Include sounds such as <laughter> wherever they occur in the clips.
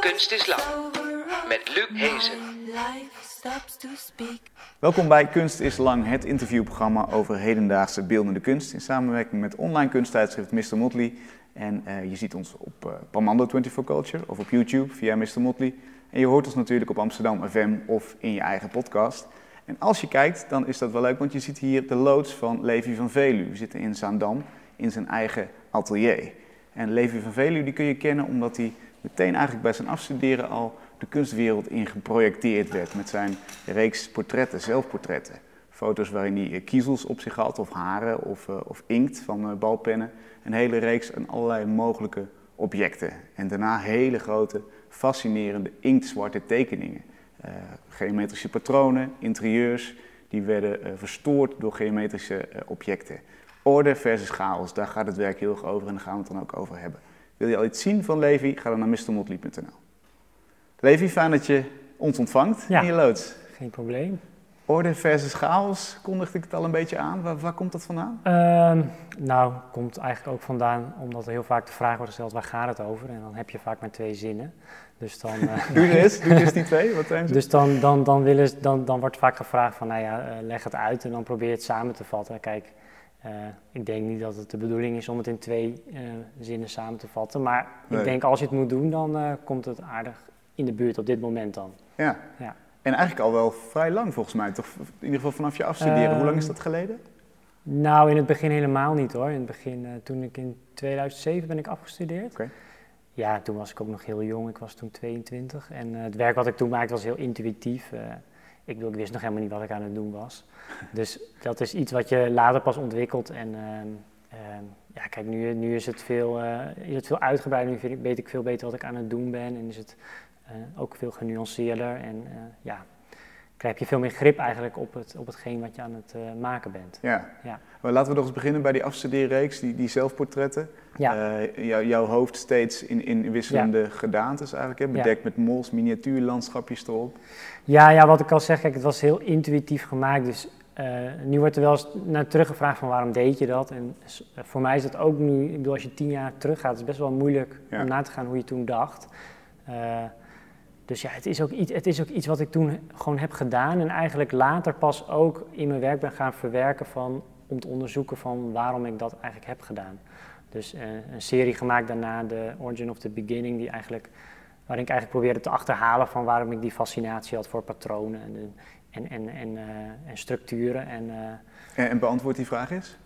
Kunst is lang, met Luc Hezen. Welkom bij Kunst is Lang, het interviewprogramma over hedendaagse beeldende kunst in samenwerking met online kunsttijdschrift Mr. Motley. En eh, je ziet ons op eh Pamando 24 Culture of op YouTube via Mr. Motley. En je hoort ons natuurlijk op Amsterdam FM of in je eigen podcast. En als je kijkt, dan is dat wel leuk, want je ziet hier de loods van Levi van Velu. We zitten in Zaandam in zijn eigen atelier. En Levi van Velu die kun je kennen omdat hij meteen eigenlijk bij zijn afstuderen al de kunstwereld in geprojecteerd werd met zijn reeks portretten, zelfportretten. Foto's waarin hij eh, kiezels op zich had, of haren, of, eh, of inkt van balpennen. Een hele reeks aan allerlei mogelijke objecten. En daarna hele grote, fascinerende inktzwarte tekeningen. Eh, geometrische patronen, interieurs, die werden eh, verstoord door geometrische eh, objecten. Orde versus chaos, daar gaat het werk heel erg over en daar gaan we het dan ook over hebben. Wil je al iets zien van Levi? Ga dan naar mrmotley.nl. Levi, fijn dat je ons ontvangt Ja. in je loods. Geen probleem. Orde versus chaos, kondigde ik het al een beetje aan. Waar, waar komt dat vandaan? Ehm, nou, komt eigenlijk ook vandaan omdat er heel vaak de vraag wordt gesteld, waar gaat het over? En dan heb je vaak maar twee zinnen. Dus dan, <laughs> eh, Doe je eens, doe eens die twee, wat zijn ze? dus dan, dan, dan, willen, ze- dan, dan wordt vaak gevraagd van, nou ja, eh, leg het uit en dan probeer het samen te vatten. Kijk, eh, ik denk niet dat het de bedoeling is om het in twee zinnen samen te vatten. Maar Nee. ik denk als je het moet doen, dan komt het aardig in de buurt op dit moment dan. Ja. Ja. En eigenlijk al wel vrij lang volgens mij, toch? In ieder geval vanaf je afstuderen. Hoe lang is Ehm, dat geleden? Nou, in het begin helemaal niet hoor. In het begin, eh, toen ik in 2007 ben ik afgestudeerd. Oké. Ja, toen was ik ook nog heel jong. Ik was toen 22. En eh, het werk wat ik toen maakte was heel intuïtief. Eh, ik, bedoel, ik wist nog helemaal niet wat ik aan het doen was. <laughs> Dus dat is iets wat je later pas ontwikkelt. En ehm, ehm, ja, kijk, nu, nu is, het veel, is het veel uitgebreider. Nu vind ik, weet ik veel beter wat ik aan het doen ben. En is het ook veel genuanceerder. En eh, ja, krijg je veel meer grip eigenlijk op, het, op hetgeen wat je aan het eh, maken bent. Ja. Ja. Maar laten we nog eens beginnen bij die afstudeerreeks, die, die zelfportretten. Ja. Eh, jou- jouw hoofd steeds in, in wisselende gedaantes eigenlijk, hè? Ja. bedekt met mols, miniatuurlandschapjes erop. Ja, ja, wat ik al zeg, kijk, het was heel intuïtief gemaakt. Dus eh, nu wordt er wel eens naar teruggevraagd van waarom deed je dat? En eh, voor mij is dat ook nu, ik bedoel, als je tien jaar teruggaat, is het best wel moeilijk om na te gaan hoe je toen dacht. Dus ja, het is, ook iets, het is ook iets wat ik toen gewoon heb gedaan en eigenlijk later pas ook in mijn werk ben gaan verwerken van, om te onderzoeken van waarom ik dat eigenlijk heb gedaan. Dus eh, een serie gemaakt daarna, The Origin of the Beginning, die eigenlijk, waarin ik eigenlijk probeerde te achterhalen van waarom ik die fascinatie had voor patronen en, de- en, en, en, eh, en structuren. En, eh, En, en beantwoord die vraag eens.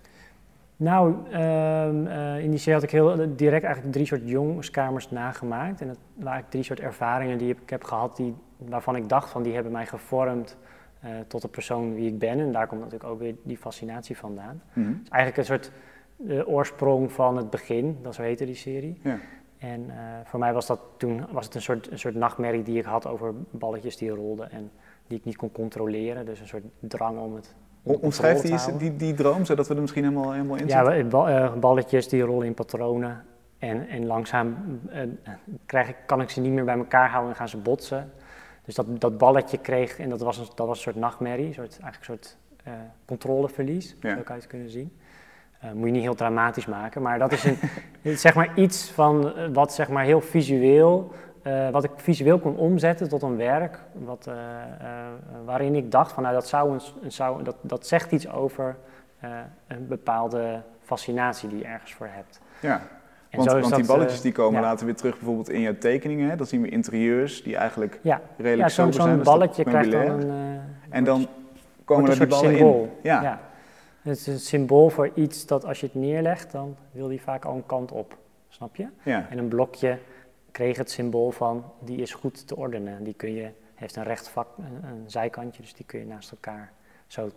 Nou, ehm, eh, in die serie had ik heel direct eigenlijk drie soort jongenskamers nagemaakt. En dat waren drie soort ervaringen die ik heb gehad, die, waarvan ik dacht van die hebben mij gevormd eh, tot de persoon wie ik ben. En daar komt natuurlijk ook weer die fascinatie vandaan. Het is eigenlijk een soort de oorsprong van het begin, dat zo heette die serie. Ja. En eh, voor mij was dat toen was het een soort, een soort nachtmerrie die ik had over balletjes die rolden en die ik niet kon controleren. Dus een soort drang om het. Omschrijf die, die, die droom, zodat we er misschien helemaal, helemaal in Ja, zitten. ba- eh, balletjes die rollen in patronen. En, en langzaam eh, krijg ik, kan ik ze niet meer bij elkaar houden en gaan ze botsen. Dus dat, dat balletje kreeg, en dat was een, dat was een soort nachtmerrie, een soort, eigenlijk een soort eh, controleverlies, Ja. zo kan je het kunnen zien. Eh, moet je niet heel dramatisch maken, maar dat is een, <laughs> zeg maar iets van wat zeg maar heel visueel, eh, wat ik visueel kon omzetten tot een werk, wat, eh, eh, waarin ik dacht van nou dat, zou een, zou, dat, dat zegt iets over een bepaalde fascinatie die je ergens voor hebt. Ja. En Want, zo die balletjes die komen ja. later weer terug bijvoorbeeld in jouw tekeningen. Hè? Dan zien we interieurs die eigenlijk Ja, redelijk ja zo'n sober zijn. zo'n balletje krijgt dan een, En dan komen er die ballen symbool. in. Ja. Het is een symbool voor iets dat als je het neerlegt, dan wil die vaak al een kant op. Snap je? Ja. En een blokje kreeg het symbool van die is goed te ordenen. Die kun je, heeft een recht vak, een, een zijkantje, dus die kun je naast elkaar zo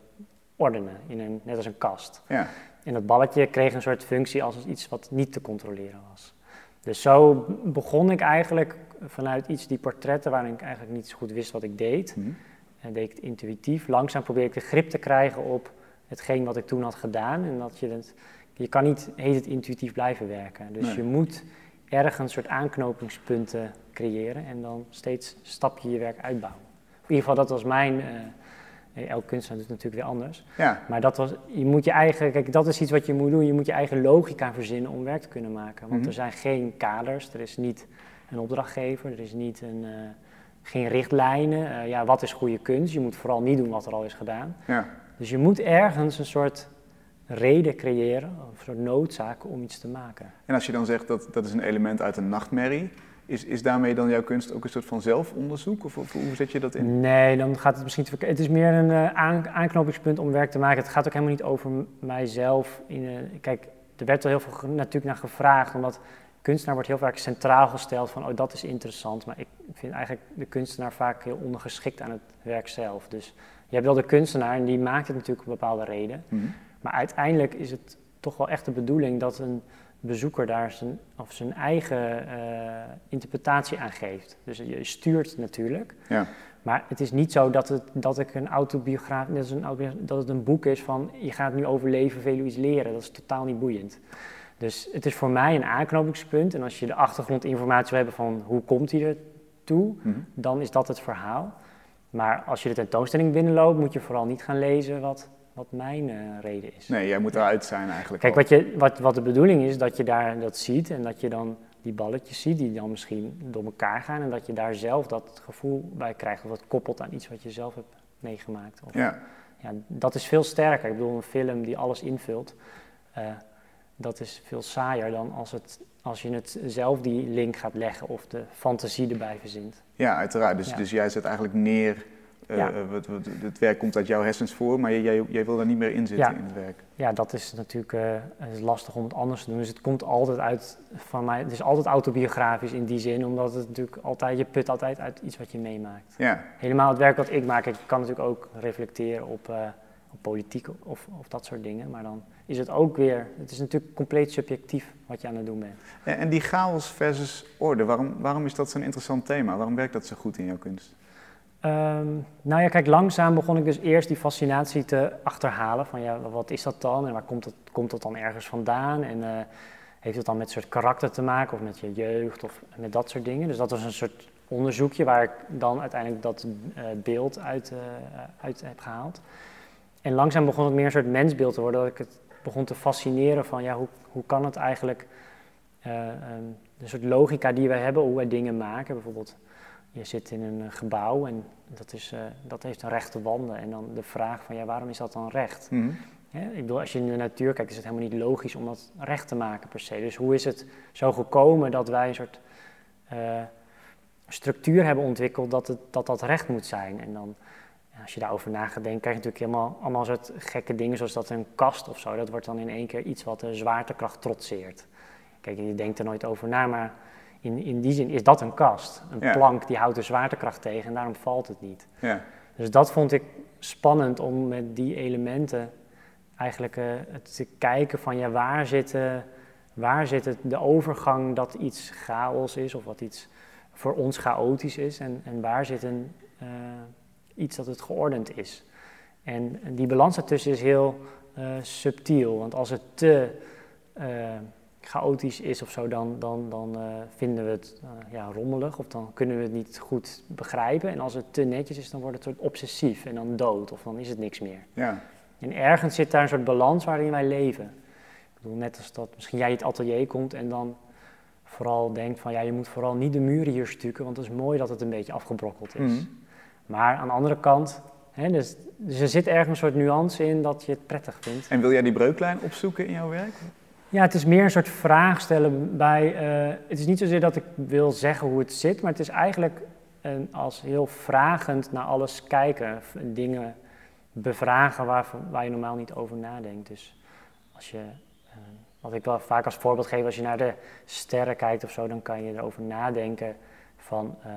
ordenen, in een, net als een kast. Ja. En dat balletje kreeg een soort functie als iets wat niet te controleren was. Dus zo begon ik eigenlijk vanuit iets, die portretten, waarin ik eigenlijk niet zo goed wist wat ik deed. Mhm. En deed ik het intuïtief. Langzaam probeerde ik de grip te krijgen op hetgeen wat ik toen had gedaan. En dat je, het, je kan niet heet het intuïtief blijven werken. Dus Nee. je moet ergens een soort aanknopingspunten creëren en dan steeds stapje je werk uitbouwen. In ieder geval, dat was mijn. eh, elk kunstenaar doet het natuurlijk weer anders. Ja, Maar dat was, je moet je eigen, kijk, dat is iets wat je moet doen. Je moet je eigen logica verzinnen om werk te kunnen maken. Want Mhm. er zijn geen kaders, er is niet een opdrachtgever, er is niet een, eh, geen richtlijnen. Eh, ja, wat is goede kunst? Je moet vooral niet doen wat er al is gedaan. ja. Dus je moet ergens een soort reden creëren, of een soort noodzaak om iets te maken. En als je dan zegt dat dat is een element uit een nachtmerrie, is, is daarmee dan jouw kunst ook een soort van zelfonderzoek? Of, of hoe zet je dat in? Nee, dan gaat het misschien te Het is meer een eh, aan- aanknopingspunt om werk te maken. Het gaat ook helemaal niet over mijzelf. In, kijk, er werd wel heel veel natuurlijk naar gevraagd, omdat kunstenaar wordt heel vaak centraal gesteld van, oh dat is interessant. Maar ik vind eigenlijk de kunstenaar vaak heel ondergeschikt aan het werk zelf. Dus je hebt wel de kunstenaar en die maakt het natuurlijk om een bepaalde reden. Mhm. Maar uiteindelijk is het toch wel echt de bedoeling dat een bezoeker daar zijn, of zijn eigen eh, interpretatie aan geeft. Dus je stuurt natuurlijk. Ja. Maar het is niet zo dat, het, dat ik een autobiograaf, als een dat het een boek is van je gaat nu over leven veel iets leren. Dat is totaal niet boeiend. Dus het is voor mij een aanknopingspunt. En als je de achtergrondinformatie wil hebben van hoe komt hij er toe, Mhm. dan is dat het verhaal. Maar als je de tentoonstelling binnenloopt, moet je vooral niet gaan lezen wat, wat mijn eh, reden is. Nee, jij moet eruit zijn eigenlijk. Kijk, al. wat, je, wat, wat de bedoeling is, dat je daar dat ziet en dat je dan die balletjes ziet die dan misschien door elkaar gaan en dat je daar zelf dat gevoel bij krijgt of dat koppelt aan iets wat je zelf hebt meegemaakt. Of, Ja, ja, dat is veel sterker. Ik bedoel, een film die alles invult, eh, dat is veel saaier dan als, het, als je het zelf die link gaat leggen of de fantasie erbij verzint. ja uiteraard. Dus, Ja. dus jij zet eigenlijk neer, Ja. eh, wat, wat, het werk komt uit jouw hersens voor, maar jij, jij wil daar niet meer in zitten Ja. in het werk. Ja, dat is natuurlijk eh, is lastig om het anders te doen. Dus het komt altijd uit van mij. Het is altijd autobiografisch in die zin, omdat het natuurlijk altijd, je put altijd uit iets wat je meemaakt. Ja, Helemaal het werk wat ik maak, ik kan natuurlijk ook reflecteren op, eh, op politiek of, of dat soort dingen. Maar dan is het ook weer, het is natuurlijk compleet subjectief wat je aan het doen bent. en, en die chaos versus orde, waarom, waarom is dat zo'n interessant thema? Waarom werkt dat zo goed in jouw kunst? Ehm, nou ja, kijk, langzaam begon ik dus eerst die fascinatie te achterhalen. Van ja, wat is dat dan en waar komt het, komt dat dan ergens vandaan? En eh, heeft het dan met soort karakter te maken of met je jeugd of met dat soort dingen? Dus dat was een soort onderzoekje waar ik dan uiteindelijk dat eh, beeld uit, eh, uit heb gehaald. En langzaam begon het meer een soort mensbeeld te worden, dat ik het begon te fascineren van ja, hoe, hoe kan het eigenlijk, eh, ehm, de soort logica die wij hebben, hoe wij dingen maken, bijvoorbeeld je zit in een eh, gebouw en dat, is, eh, dat heeft een rechte wanden. En dan de vraag van ja, waarom is dat dan recht? Mhm. Ik bedoel, als je in de natuur kijkt, is het helemaal niet logisch om dat recht te maken per se. Dus hoe is het zo gekomen dat wij een soort eh, structuur hebben ontwikkeld dat, het, dat dat recht moet zijn? En dan, als je daarover na gaat denken, krijg je natuurlijk helemaal allemaal soort gekke dingen, zoals dat een kast of zo. Dat wordt dan in één keer iets wat de zwaartekracht trotseert. Kijk, je denkt er nooit over na, maar in, in die zin is dat een kast. Een Ja. plank die houdt de zwaartekracht tegen en daarom valt het niet. Ja. Dus dat vond ik spannend om met die elementen eigenlijk eh, te kijken van ja, waar zit, eh, waar zit het, de overgang dat iets chaos is of wat iets voor ons chaotisch is en, en waar zit een, eh, iets dat het geordend is. En, en die balans daartussen is heel subtiel, want als het te chaotisch is of zo, dan, dan, dan eh, vinden we het eh, ja, rommelig of dan kunnen we het niet goed begrijpen. En als het te netjes is, dan wordt het soort obsessief en dan dood of dan is het niks meer. Ja. En ergens zit daar een soort balans waarin wij leven. Ik bedoel, net als dat misschien jij het atelier komt en dan vooral denkt van ja, je moet vooral niet de muren hier stukken, want het is mooi dat het een beetje afgebrokkeld is. Mhm. Maar aan de andere kant, hè, dus, dus er zit ergens een soort nuance in dat je het prettig vindt. En wil jij die breuklijn opzoeken in jouw werk? Ja, het is meer een soort vraag stellen bij. eh, het is niet zozeer dat ik wil zeggen hoe het zit, maar het is eigenlijk een, als heel vragend naar alles kijken. Dingen bevragen waar, waar je normaal niet over nadenkt. Dus als je. eh, wat ik wel vaak als voorbeeld geef, als je naar de sterren kijkt of zo, dan kan je erover nadenken van eh,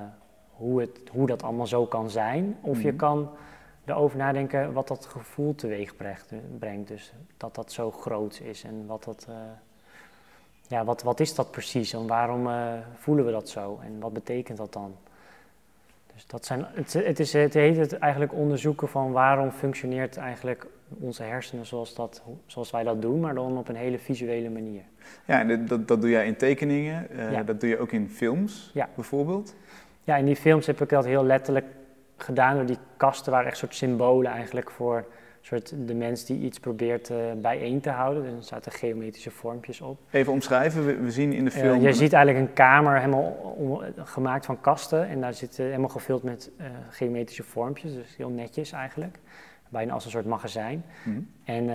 hoe, het, hoe dat allemaal zo kan zijn. Of je Mhm. kan erover nadenken wat dat gevoel teweeg brengt. Dus dat dat zo groot is en wat dat. eh, ja, wat, wat is dat precies en waarom eh, voelen we dat zo en wat betekent dat dan? Dus dat zijn, het, het, is, het heet het eigenlijk onderzoeken van waarom functioneert eigenlijk onze hersenen zoals, dat, zoals wij dat doen, maar dan op een hele visuele manier. Ja, en dat- dat, doe jij in tekeningen, eh, Ja. dat doe je ook in films Ja. bijvoorbeeld. Ja, in die films heb ik dat heel letterlijk gedaan door die kasten waren echt soort symbolen eigenlijk voor soort de mens die iets probeert eh, bijeen te houden. Dus er zaten geometrische vormpjes op. Even omschrijven, we, we zien in de Eh, film... je ziet eigenlijk een kamer helemaal gemaakt van kasten en daar zit helemaal gevuld met eh, geometrische vormpjes, dus heel netjes eigenlijk. Bijna als een soort magazijn. Mhm. En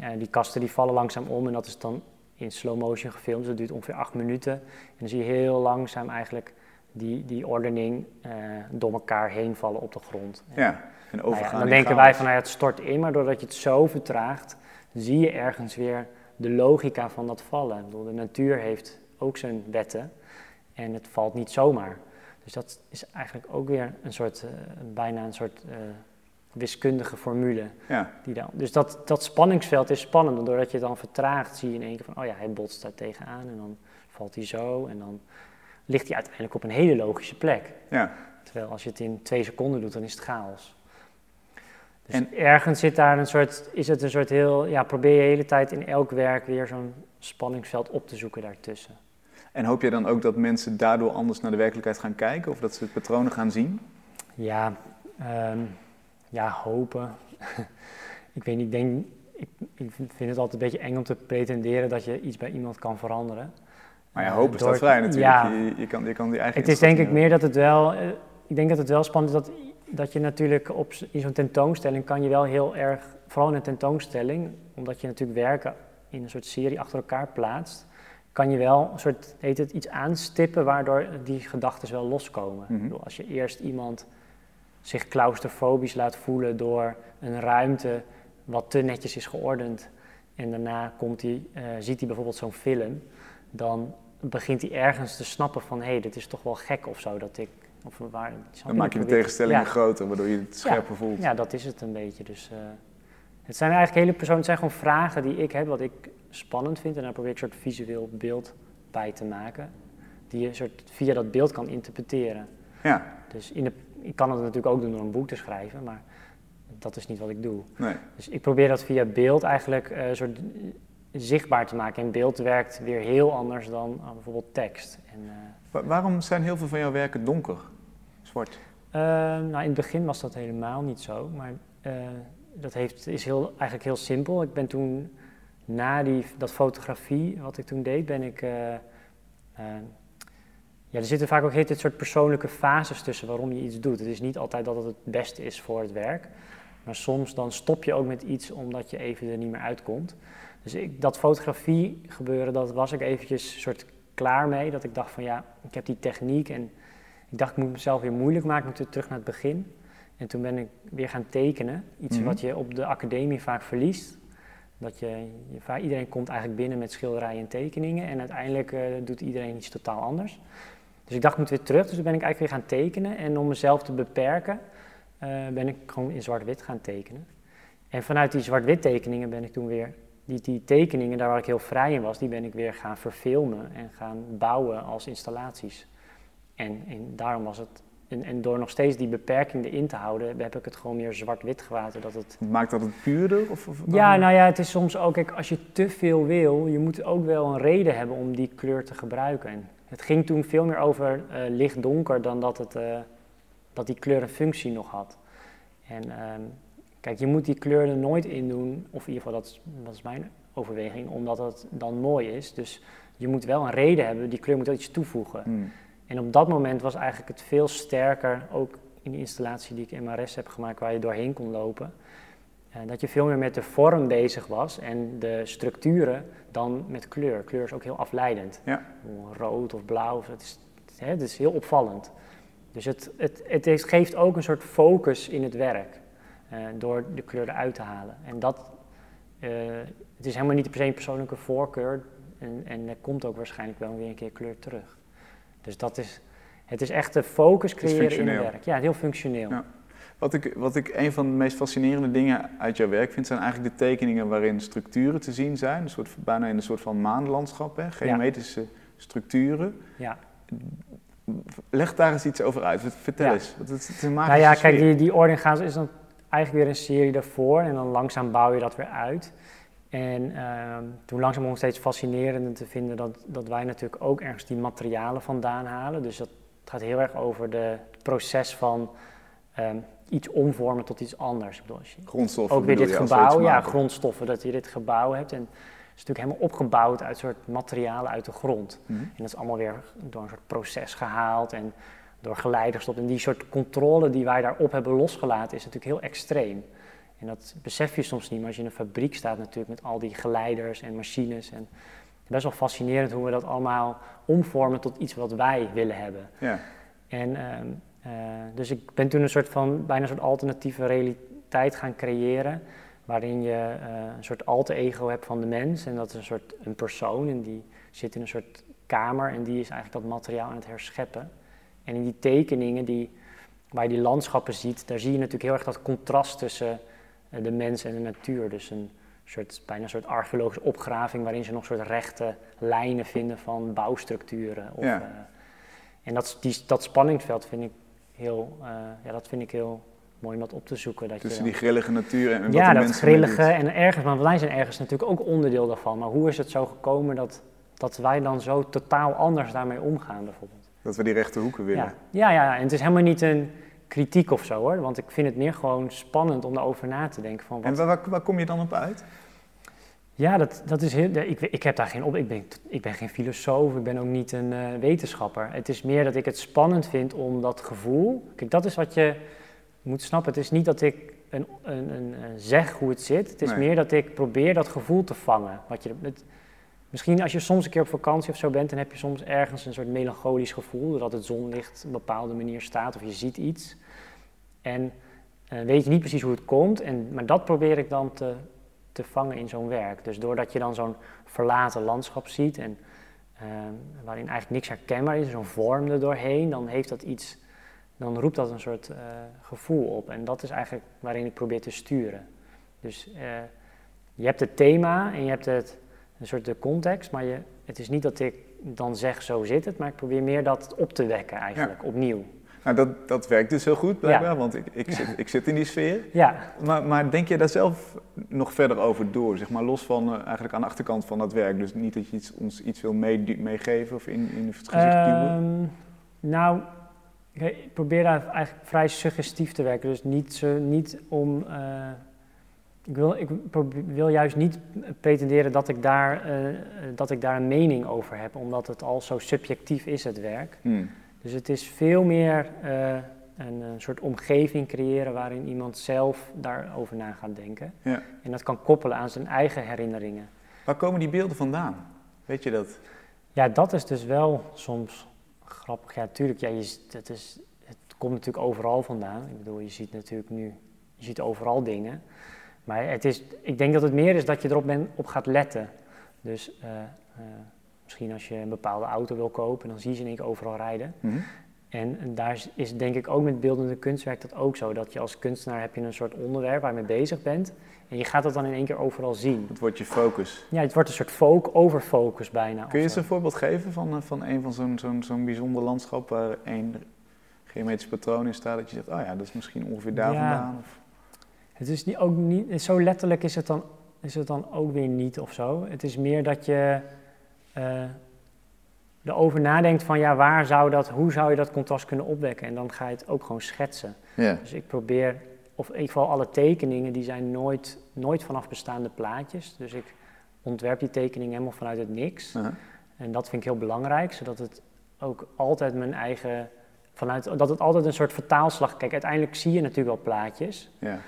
ehm, die kasten die vallen langzaam om en dat is dan in slow motion gefilmd. Dus dat duurt ongeveer acht minuten. En dan zie je heel langzaam eigenlijk die, die ordening eh, door elkaar heen vallen op de grond. En, Ja, en nou ja, overgaan dan in denken chaos. wij van nou ja, het stort in, maar doordat je het zo vertraagt, zie je ergens weer de logica van dat vallen. Ik bedoel, de natuur heeft ook zijn wetten en het valt niet zomaar. Dus dat is eigenlijk ook weer een soort, eh, bijna een soort eh, wiskundige formule. Ja, Die dan, dus dat, dat spanningsveld is spannend. En doordat je het dan vertraagt, zie je in één keer van, oh ja, hij botst daar tegenaan en dan valt hij zo. En dan ligt hij uiteindelijk op een hele logische plek. ja. Terwijl als je het in twee seconden doet, dan is het chaos. Dus En- ergens zit daar een soort, is het een soort heel, ja, probeer je de hele tijd in elk werk weer zo'n spanningsveld op te zoeken daartussen. En hoop je dan ook dat mensen daardoor anders naar de werkelijkheid gaan kijken? Of dat ze patronen gaan zien? Ja, ehm, ja hopen. <laughs> ik weet niet, ik denk, ik, ik vind het altijd een beetje eng om te pretenderen dat je iets bij iemand kan veranderen. Maar ja, door- staat vrij natuurlijk. Ja, Je, je, kan, je kan die eigen Het is denk ik meer dat het wel, eh, ik denk dat het wel spannend is dat, dat je natuurlijk op, in zo'n tentoonstelling kan je wel heel erg, vooral in een tentoonstelling, omdat je natuurlijk werken in een soort serie achter elkaar plaatst, kan je wel een soort, heet het, iets aanstippen waardoor die gedachten wel loskomen. Mhm. Als je eerst iemand zich claustrofobisch laat voelen door een ruimte wat te netjes is geordend en daarna komt hij, eh, ziet hij bijvoorbeeld zo'n film, dan begint hij ergens te snappen van hé, hey, dit is toch wel gek of zo dat ik. Of waar, Dan maak je de tegenstellingen Ja. groter, waardoor je het scherper voelt. Ja, dat is het een beetje. Dus, eh, het zijn eigenlijk hele persoonlijke, het zijn gewoon vragen die ik heb, wat ik spannend vind. En daar probeer ik een soort visueel beeld bij te maken, die je soort via dat beeld kan interpreteren. Ja, Dus in de, ik kan het natuurlijk ook doen door een boek te schrijven, maar dat is niet wat ik doe. nee. Dus ik probeer dat via beeld eigenlijk eh, soort zichtbaar te maken. En beeld werkt weer heel anders dan eh, bijvoorbeeld tekst. En, eh, Wa- waarom zijn heel veel van jouw werken donker? Zwart? Eh, nou, in het begin was dat helemaal niet zo, maar dat heeft, is heel, eigenlijk heel simpel. Ik ben toen, na die, dat fotografie, wat ik toen deed, ben ik... ja, er zitten vaak ook heel dit soort persoonlijke fases tussen waarom je iets doet. Het is niet altijd dat het het beste is voor het werk, maar soms dan stop je ook met iets omdat je even er niet meer uitkomt. Dus ik, dat fotografie gebeuren, dat was ik eventjes soort klaar mee. Dat ik dacht van ja, ik heb die techniek en ik dacht, ik moet mezelf weer moeilijk maken, ik moet weer terug naar het begin. En toen ben ik weer gaan tekenen. Iets Mhm. wat je op de academie vaak verliest. Dat je, je, iedereen komt eigenlijk binnen met schilderijen en tekeningen. En uiteindelijk eh, doet iedereen iets totaal anders. Dus ik dacht, ik moet weer terug. Dus toen ben ik eigenlijk weer gaan tekenen. En om mezelf te beperken, eh, ben ik gewoon in zwart-wit gaan tekenen. En vanuit die zwart-wit tekeningen ben ik toen weer... Die, die tekeningen, daar waar ik heel vrij in was, die ben ik weer gaan verfilmen en gaan bouwen als installaties. En, en daarom was het. En, en door nog steeds die beperking erin te houden, heb ik het gewoon meer zwart-wit gelaten. Dat het, Maakt dat het puurder? Of, of ja, nou ja, het is soms ook, kijk, als je te veel wil, je moet ook wel een reden hebben om die kleur te gebruiken. En het ging toen veel meer over eh, licht-donker dan dat, het, eh, dat die kleur een functie nog had. En ehm, kijk, je moet die kleur er nooit in doen, of in ieder geval, dat is, dat is mijn overweging, omdat het dan mooi is. Dus je moet wel een reden hebben, die kleur moet wel iets toevoegen. Hmm. En op dat moment was eigenlijk het veel sterker, ook in de installatie die ik in heb gemaakt, waar je doorheen kon lopen. eh, dat je veel meer met de vorm bezig was en de structuren dan met kleur. Kleur is ook heel afleidend. Ja. Rood of blauw, het is, het is heel opvallend. Dus het, het, het geeft ook een soort focus in het werk, door de kleur eruit te halen. En dat, eh, het is helemaal niet per se een persoonlijke voorkeur en, en er komt ook waarschijnlijk wel weer een keer kleur terug. Dus dat is, het is echt de focus creëren in het werk. Ja, heel functioneel. Ja. Wat ik, wat ik een van de meest fascinerende dingen uit jouw werk vind, zijn eigenlijk de tekeningen waarin structuren te zien zijn. Een soort, bijna in een soort van maanlandschap, hè? geometrische structuren. Ja. Leg daar eens iets over uit. Vertel Ja. eens. Want het is een Nou ja, kijk, die, die ordening is dan eigenlijk weer een serie daarvoor en dan langzaam bouw je dat weer uit. En ehm, toen langzaam begon steeds fascinerender te vinden dat, dat wij natuurlijk ook ergens die materialen vandaan halen. Dus dat het gaat heel erg over de, het proces van ehm, iets omvormen tot iets anders. Ik bedoel, als je Grondstoffen ook weer dit gebouw, ja, grondstoffen, dat je dit gebouw hebt. En het is natuurlijk helemaal opgebouwd uit soort materialen uit de grond. Mhm. En dat is allemaal weer door een soort proces gehaald en door geleiders gestopt. En die soort controle die wij daarop hebben losgelaten is natuurlijk heel extreem. En dat besef je soms niet, maar als je in een fabriek staat natuurlijk met al die geleiders en machines. En best wel fascinerend hoe we dat allemaal omvormen tot iets wat wij willen hebben. Ja. En ehm, eh, dus ik ben toen een soort van bijna een soort alternatieve realiteit gaan creëren. Waarin je eh, een soort alter ego hebt van de mens. En dat is een soort een persoon. En die zit in een soort kamer. En die is eigenlijk dat materiaal aan het herscheppen. En in die tekeningen die, waar je die landschappen ziet, daar zie je natuurlijk heel erg dat contrast tussen eh, de mens en de natuur. Dus een soort, bijna een soort archeologische opgraving waarin ze nog soort rechte lijnen vinden van bouwstructuren. Of, Ja. eh, en dat, die, dat spanningsveld vind ik heel, eh, ja, dat vind ik heel mooi om dat op te zoeken. Dat Tussen je die grillige natuur en wat ja, de dat grillige en ergens, want wij zijn ergens natuurlijk ook onderdeel daarvan. Maar hoe is het zo gekomen dat, dat wij dan zo totaal anders daarmee omgaan bijvoorbeeld? Dat we die rechte hoeken willen. Ja. Ja, ja, en het is helemaal niet een kritiek of zo hoor. Want ik vind het meer gewoon spannend om daarover na te denken. Van wat, En waar, waar, kom je dan op uit? Ja, dat, dat is heel, ik, ik heb daar geen op. Ik ben, ik ben geen filosoof, ik ben ook niet een eh, wetenschapper. Het is meer dat ik het spannend vind om dat gevoel. Kijk, dat is wat je moet snappen. Het is niet dat ik een, een, een, zeg hoe het zit. Het is Nee. meer dat ik probeer dat gevoel te vangen. Wat je, het, misschien als je soms een keer op vakantie of zo bent, dan heb je soms ergens een soort melancholisch gevoel. Doordat het zonlicht op een bepaalde manier staat of je ziet iets. En eh, weet je niet precies hoe het komt. En, maar dat probeer ik dan te, te vangen in zo'n werk. Dus doordat je dan zo'n verlaten landschap ziet en eh, waarin eigenlijk niks herkenbaar is, zo'n vorm er doorheen, dan heeft dat iets, dan roept dat een soort eh, gevoel op. En dat is eigenlijk waarin ik probeer te sturen. Dus eh, je hebt het thema en je hebt het, een soort de context, maar je, het is niet dat ik dan zeg zo zit het, maar ik probeer meer dat op te wekken eigenlijk, opnieuw. Nou, dat, dat werkt dus heel goed blijkbaar, want ik, ik, zit, ik zit in die sfeer. Ja, Maar, maar denk je daar zelf nog verder over door? Zeg maar los van eh, eigenlijk aan de achterkant van dat werk. Dus niet dat je iets, ons iets wil meegeven of in, in het gezicht duwen. Ehm, nou, kijk, ik probeer daar eigenlijk vrij suggestief te werken. Dus niet, zo, niet om. eh, ik wil, ik wil juist niet pretenderen dat ik, daar, eh, eh, dat ik daar een mening over heb, omdat het al zo subjectief is, het werk. Hmm. Dus het is veel meer eh, een, eh, soort omgeving creëren waarin iemand zelf daarover na gaat denken. Ja. En dat kan koppelen aan zijn eigen herinneringen. Waar komen die beelden vandaan? Weet je dat? Ja, dat is dus wel soms grappig. Ja, natuurlijk, ja, je, het, is, het komt natuurlijk overal vandaan. Ik bedoel, je ziet natuurlijk nu, je ziet overal dingen. Maar het is, ik denk dat het meer is dat je erop ben, op gaat letten. Dus eh, eh, misschien als je een bepaalde auto wil kopen, dan zie je ze in één keer overal rijden. Mhm. En, en daar is, is denk ik ook met beeldende kunstwerk dat ook zo. Dat je als kunstenaar heb je een soort onderwerp waar je mee bezig bent. En je gaat dat dan in één keer overal zien. Dat wordt je focus. Ja, het wordt een soort focus, overfocus bijna. Kun je eens een voorbeeld geven van, eh, van een van zo'n zo'n zo'n bijzonder landschap waar één geometrisch patroon in staat? Dat je zegt, oh ja, dat is misschien ongeveer daar Ja. vandaan. Of... Het is niet, ook niet, zo letterlijk is het, dan, is het dan ook weer niet of zo. Het is meer dat je eh, erover nadenkt van ja, waar zou dat, hoe zou je dat contrast kunnen opwekken? En dan ga je het ook gewoon schetsen. Ja. Dus ik probeer, of in ieder geval alle tekeningen, die zijn nooit, nooit vanaf bestaande plaatjes. Dus ik ontwerp die tekening helemaal vanuit het niks. En dat vind ik heel belangrijk, zodat het ook altijd mijn eigen, vanuit, dat het altijd een soort vertaalslag, kijk uiteindelijk zie je natuurlijk wel plaatjes. ja.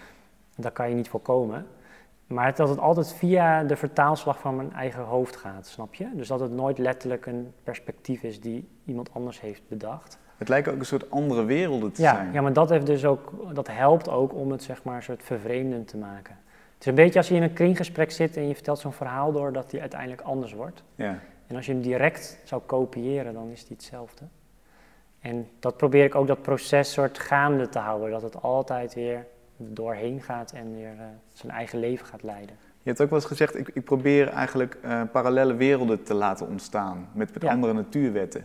Dat kan je niet voorkomen. Maar dat het altijd via de vertaalslag van mijn eigen hoofd gaat, snap je? Dus dat het nooit letterlijk een perspectief is die iemand anders heeft bedacht. Het lijken ook een soort andere werelden te Ja, zijn. ja, maar dat, heeft dus ook, dat helpt ook om het zeg maar een soort vervreemdend te maken. Het is een beetje als je in een kringgesprek zit en je vertelt zo'n verhaal door dat die uiteindelijk anders wordt. Ja. En als je hem direct zou kopiëren, dan is die hetzelfde. En dat probeer ik ook dat proces soort gaande te houden. Dat het altijd weer doorheen gaat en weer eh, zijn eigen leven gaat leiden. Je hebt ook wel eens gezegd, ik, ik probeer eigenlijk eh, parallele werelden te laten ontstaan met, met Ja. andere natuurwetten.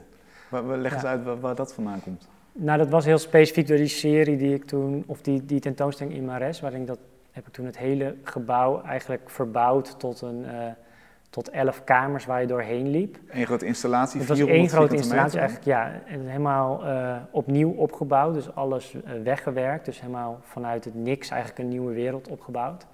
Waar, leg eens Ja. uit waar, waar dat vandaan komt. Nou, dat was heel specifiek door die serie die ik toen, of die, die tentoonstelling in Mares, waarin dat heb ik toen het hele gebouw eigenlijk verbouwd tot een eh, tot elf kamers waar je doorheen liep. Eén grote installatie, Het was 400 één grote installatie eigenlijk, ja, en helemaal eh, opnieuw opgebouwd, dus alles eh, weggewerkt, dus helemaal vanuit het niks eigenlijk een nieuwe wereld opgebouwd.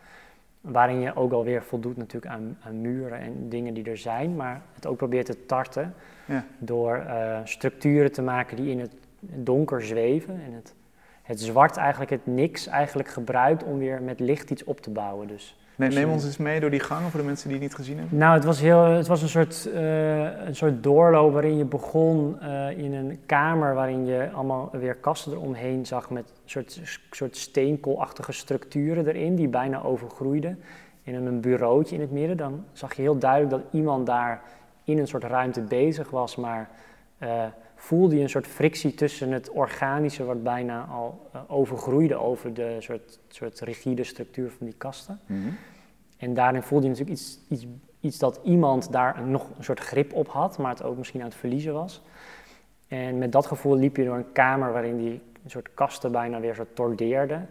Waarin je ook alweer voldoet natuurlijk aan, aan muren en dingen die er zijn, maar het ook probeert te tarten Ja. door eh, structuren te maken die in het donker zweven en het, het zwart eigenlijk het niks eigenlijk gebruikt om weer met licht iets op te bouwen. Dus Nee, neem ons eens mee door die gangen voor de mensen die het niet gezien hebben. nou, het was, heel, het was een, soort, eh, een soort doorloop waarin je begon eh, in een kamer waarin je allemaal weer kasten eromheen zag met een soort, soort steenkoolachtige structuren erin die bijna overgroeiden. En in een bureautje in het midden, dan zag je heel duidelijk dat iemand daar in een soort ruimte bezig was, maar eh, voelde je een soort frictie tussen het organische wat bijna al overgroeide over de soort, soort rigide structuur van die kasten. Mhm. En daarin voelde je natuurlijk iets, iets, iets dat iemand daar nog een soort grip op had, maar het ook misschien aan het verliezen was. En met dat gevoel liep je door een kamer waarin die een soort kasten bijna weer zo tordeerden.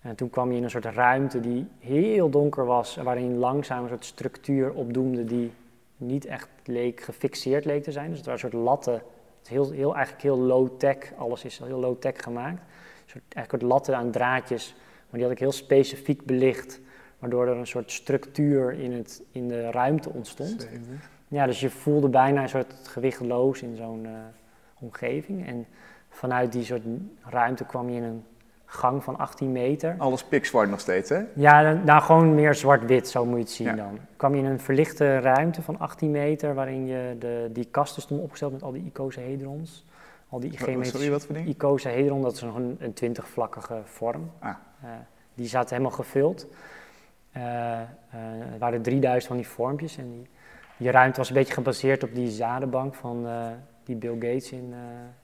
En toen kwam je in een soort ruimte die heel donker was, waarin langzaam een soort structuur opdoemde die niet echt leek gefixeerd leek te zijn. Dus het waren een soort latten, het heel, heel, eigenlijk heel low-tech, alles is heel low-tech gemaakt. Soort, eigenlijk soort latten aan draadjes, maar die had ik heel specifiek belicht waardoor er een soort structuur in, het, in de ruimte ontstond. Ja, dus je voelde bijna een soort gewichtloos in zo'n eh, omgeving. En vanuit die soort ruimte kwam je in een gang van 18 meter. Alles pikzwart nog steeds, hè? Ja, dan- nou gewoon meer zwart-wit, zo moet je het zien Ja. dan. Kwam je in een verlichte ruimte van 18 meter, waarin je de, die kasten stonden opgesteld met al die icosahedrons. Al die Sorry, geometrische wat voor ding? icosahedron, dat is een, een 20-vlakkige vorm. Ah. Eh, die zaten helemaal gevuld. Eh, eh, er waren 3000 van die vormpjes en die, die ruimte was een beetje gebaseerd op die zadenbank van, eh, die Bill Gates in,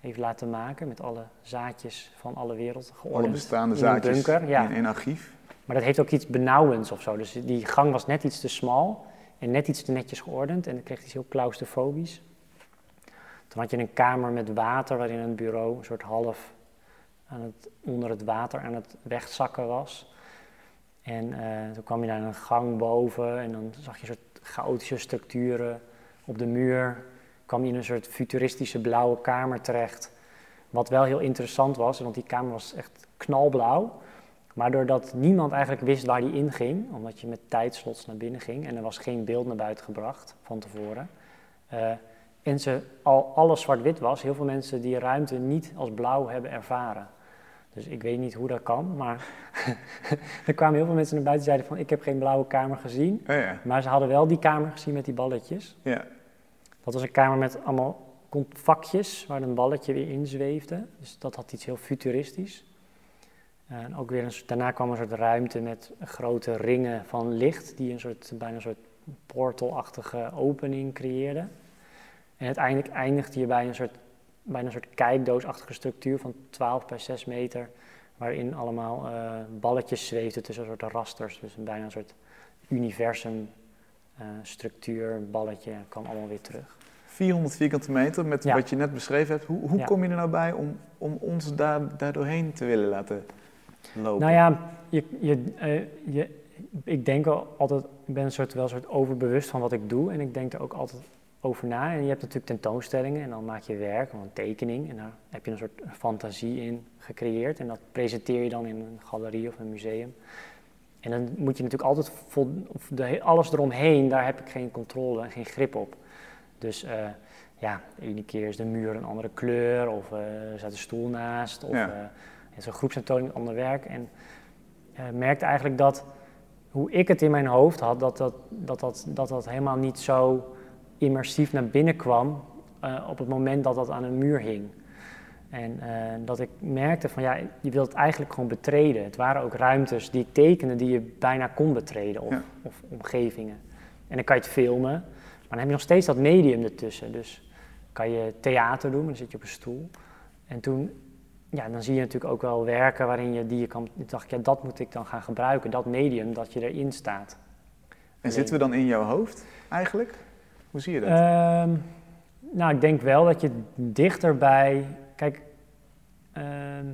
heeft laten maken. Met alle zaadjes van alle wereld Alle geordend. bestaande in een zaadjes bunker, ja. in één archief. Maar dat heeft ook iets benauwends of zo. Dus die gang was net iets te smal en net iets te netjes geordend. En dan kreeg iets heel claustrofobisch. Toen had je een kamer met water waarin een bureau een soort half aan het, onder het water aan het wegzakken was. En eh, toen kwam je naar een gang boven en dan zag je een soort chaotische structuren op de muur. Kwam je in een soort futuristische blauwe kamer terecht. Wat wel heel interessant was, want die kamer was echt knalblauw. Maar doordat niemand eigenlijk wist waar die in ging, omdat je met tijdslots naar binnen ging en er was geen beeld naar buiten gebracht van tevoren. eh, en ze al alles zwart-wit was, heel veel mensen die ruimte niet als blauw hebben ervaren. Dus ik weet niet hoe dat kan, maar <laughs> er kwamen heel veel mensen naar buiten die zeiden van ik heb geen blauwe kamer gezien. Ja. Maar ze hadden wel die kamer gezien met die balletjes. ja. Dat was een kamer met allemaal vakjes waar een balletje weer in zweefde. Dus dat had iets heel futuristisch. En ook weer een, soort- daarna kwam een soort ruimte met grote ringen van licht, die een soort, bijna een soort portalachtige opening creëerden. En uiteindelijk eindigde je bij een soort, bijna een soort kijkdoosachtige structuur van 12 bij 6 meter, waarin allemaal eh, balletjes zweefden tussen een soort rasters. Dus een bijna een soort universum eh, structuur, balletje, kwam allemaal weer terug. 400 vierkante meter met Ja. wat je net beschreven hebt. Hoe, hoe Ja. kom je er nou bij om, om ons daar, daar doorheen te willen laten lopen? Nou ja, je, je, eh, je, ik denk wel altijd, ik ben een soort, wel een soort overbewust van wat ik doe en ik denk er ook altijd over na. En je hebt natuurlijk tentoonstellingen en dan maak je werk, of een tekening en daar heb je een soort fantasie in gecreëerd en dat presenteer je dan in een galerie of een museum. En dan moet je natuurlijk altijd, de, alles eromheen, daar heb ik geen controle en geen grip op. Dus eh, ja, de ene keer is de muur een andere kleur of er staat een stoel naast of Ja. eh, het is een groepsentoning, ander werk. En eh, merkte eigenlijk dat hoe ik het in mijn hoofd had, dat dat, dat, dat, dat, dat helemaal niet zo immersief naar binnen kwam eh, op het moment dat dat aan een muur hing. En eh, dat ik merkte van ja, je wilt het eigenlijk gewoon betreden. Het waren ook ruimtes die ik tekende die je bijna kon betreden of, Ja. of omgevingen. En dan kan je het filmen, maar dan heb je nog steeds dat medium ertussen. Dus kan je theater doen, dan zit je op een stoel. En toen, ja, dan zie je natuurlijk ook wel werken waarin je die je kan. Toen dacht ik, ja, dat moet ik dan gaan gebruiken, dat medium, dat je erin staat. en zitten we dan in jouw hoofd eigenlijk? Hoe zie je dat? Ehm, nou, ik denk wel dat je dichterbij. Kijk, ehm,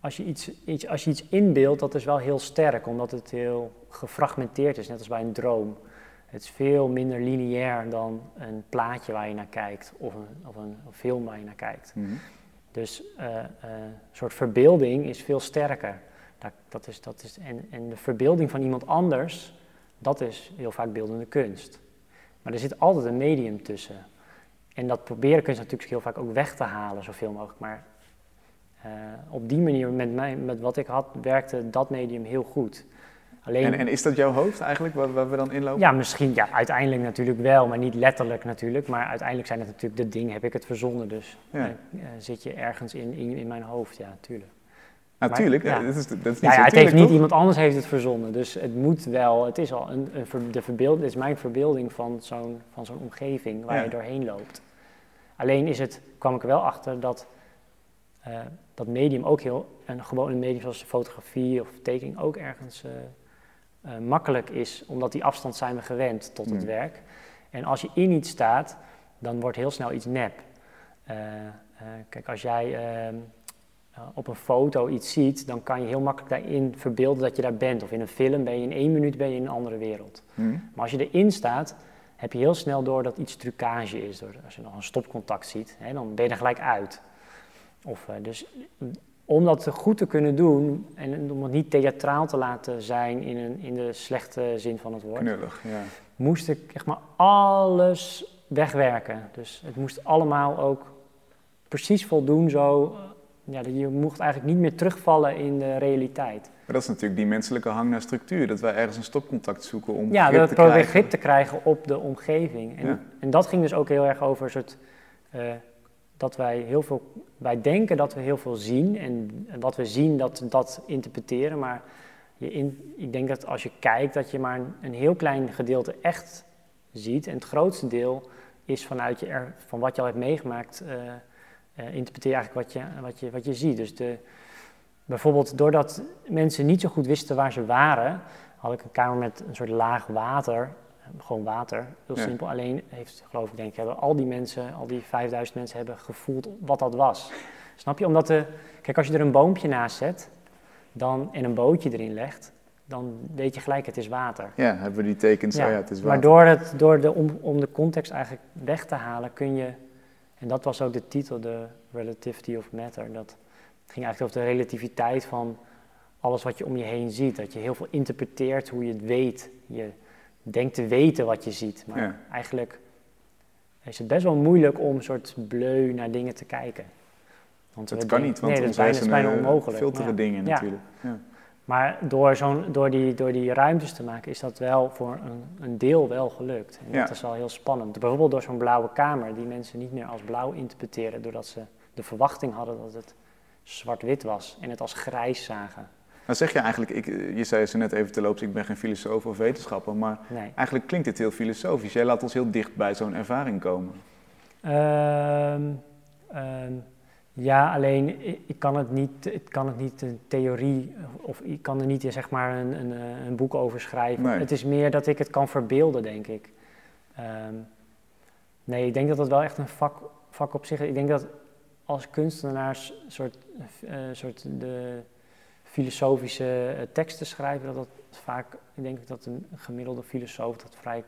als, je iets, iets, als je iets inbeeldt, dat is wel heel sterk, omdat het heel gefragmenteerd is, net als bij een droom. Het is veel minder lineair dan een plaatje waar je naar kijkt of een, of een, film waar je naar kijkt. Mhm. Dus eh, eh, een soort verbeelding is veel sterker. Dat, dat is, dat is, en, en de verbeelding van iemand anders, dat is heel vaak beeldende kunst. Maar er zit altijd een medium tussen. En dat proberen kunst natuurlijk heel vaak ook weg te halen, zoveel mogelijk. Maar eh, op die manier, met, mij, met wat ik had, werkte dat medium heel goed. Alleen, En, en is dat jouw hoofd eigenlijk, waar, waar we dan inlopen? ja, misschien, ja, uiteindelijk natuurlijk wel, maar niet letterlijk natuurlijk. Maar uiteindelijk zijn het natuurlijk de dingen, heb ik het verzonnen. Dus Ja. eh, zit je ergens in, in, in mijn hoofd, ja, natuurlijk. Natuurlijk, ja. dat is, dat is niet Ja, ja, het heeft niet toch? iemand anders heeft het verzonnen. Dus het moet wel, het is al een, een ver- de verbeeld, het is mijn verbeelding van zo'n, van zo'n omgeving waar Ja. je doorheen loopt. Alleen is het, kwam ik er wel achter dat eh, dat medium ook heel, en gewoon een medium zoals fotografie of tekening ook ergens eh, eh, makkelijk is, omdat die afstand zijn we gewend tot het Hmm. werk. En als je in iets staat, dan wordt heel snel iets nep. Kijk, als jij ehm, eh, op een foto iets ziet, dan kan je heel makkelijk daarin verbeelden dat je daar bent. Of in een film ben je in één minuut ben je in een andere wereld. Mhm. Maar als je erin staat, heb je heel snel door dat iets trucage is. Door, als je nog een stopcontact ziet, hè, dan ben je er gelijk uit. Of, eh, dus om dat goed te kunnen doen en om het niet theatraal te laten zijn in, een, in de slechte zin van het woord, Knullig, ja. moest ik echt maar alles wegwerken. Dus het moest allemaal ook precies voldoen zo. Ja, je mocht eigenlijk niet meer terugvallen in de realiteit. Maar dat is natuurlijk die menselijke hang naar structuur. Dat wij ergens een stopcontact zoeken om Ja, grip we te krijgen. grip te krijgen op de omgeving. En, Ja. en dat ging dus ook heel erg over soort, eh, dat wij heel veel, wij denken dat we heel veel zien en wat we zien dat dat interpreteren, maar je in, ik denk dat als je kijkt dat je maar een, een heel klein gedeelte echt ziet en het grootste deel is vanuit je er, van wat je al hebt meegemaakt, eh eh, interpreteer je eigenlijk wat je, wat je, wat je ziet. Dus de, bijvoorbeeld doordat mensen niet zo goed wisten waar ze waren, had ik een kamer met een soort laag water. eh, Gewoon water, heel Ja. simpel. Alleen heeft, geloof ik, denk ik, hebben al die mensen, al die 5000 mensen hebben gevoeld wat dat was. Snap je? Omdat de, kijk, als je er een boompje naast zet dan, en een bootje erin legt, dan weet je gelijk, het is water. Ja, hebben we die tekens. Ja, ja het is maar water. door, het, door de, om, om de context eigenlijk weg te halen, kun je, en dat was ook de titel, de Relativity of Matter, dat ging eigenlijk over de relativiteit van alles wat je om je heen ziet. Dat je heel veel interpreteert hoe je het weet. Je denkt te weten wat je ziet, maar Ja. eigenlijk is het best wel moeilijk om een soort bleu naar dingen te kijken. Want Dat kan niet, want nee, dat is bijna, is onmogelijk. filteren dingen Ja. natuurlijk. Ja. Maar door, zo'n, door, die, door die ruimtes te maken is dat wel voor een, een deel wel gelukt. En Ja. dat is wel heel spannend. Bijvoorbeeld door zo'n blauwe kamer, die mensen niet meer als blauw interpreteren, doordat ze de verwachting hadden dat het zwart-wit was en het als grijs zagen. Nou zeg je eigenlijk, ik, je zei ze net even te loops, ik ben geen filosoof of wetenschapper, maar Nee. eigenlijk klinkt dit heel filosofisch. Jij laat ons heel dicht bij zo'n ervaring komen. Ehm, ehm, ja, alleen ik, kan het niet, ik kan het niet een theorie of ik kan er niet zeg maar een, een, eh, een boek over schrijven. Nee. Het is meer dat ik het kan verbeelden, denk ik. Ehm, nee, ik denk dat dat wel echt een vak, vak op zich is. Ik denk dat als kunstenaars soort, eh, soort de filosofische eh, teksten schrijven, dat dat vaak, ik denk dat een gemiddelde filosoof dat vrij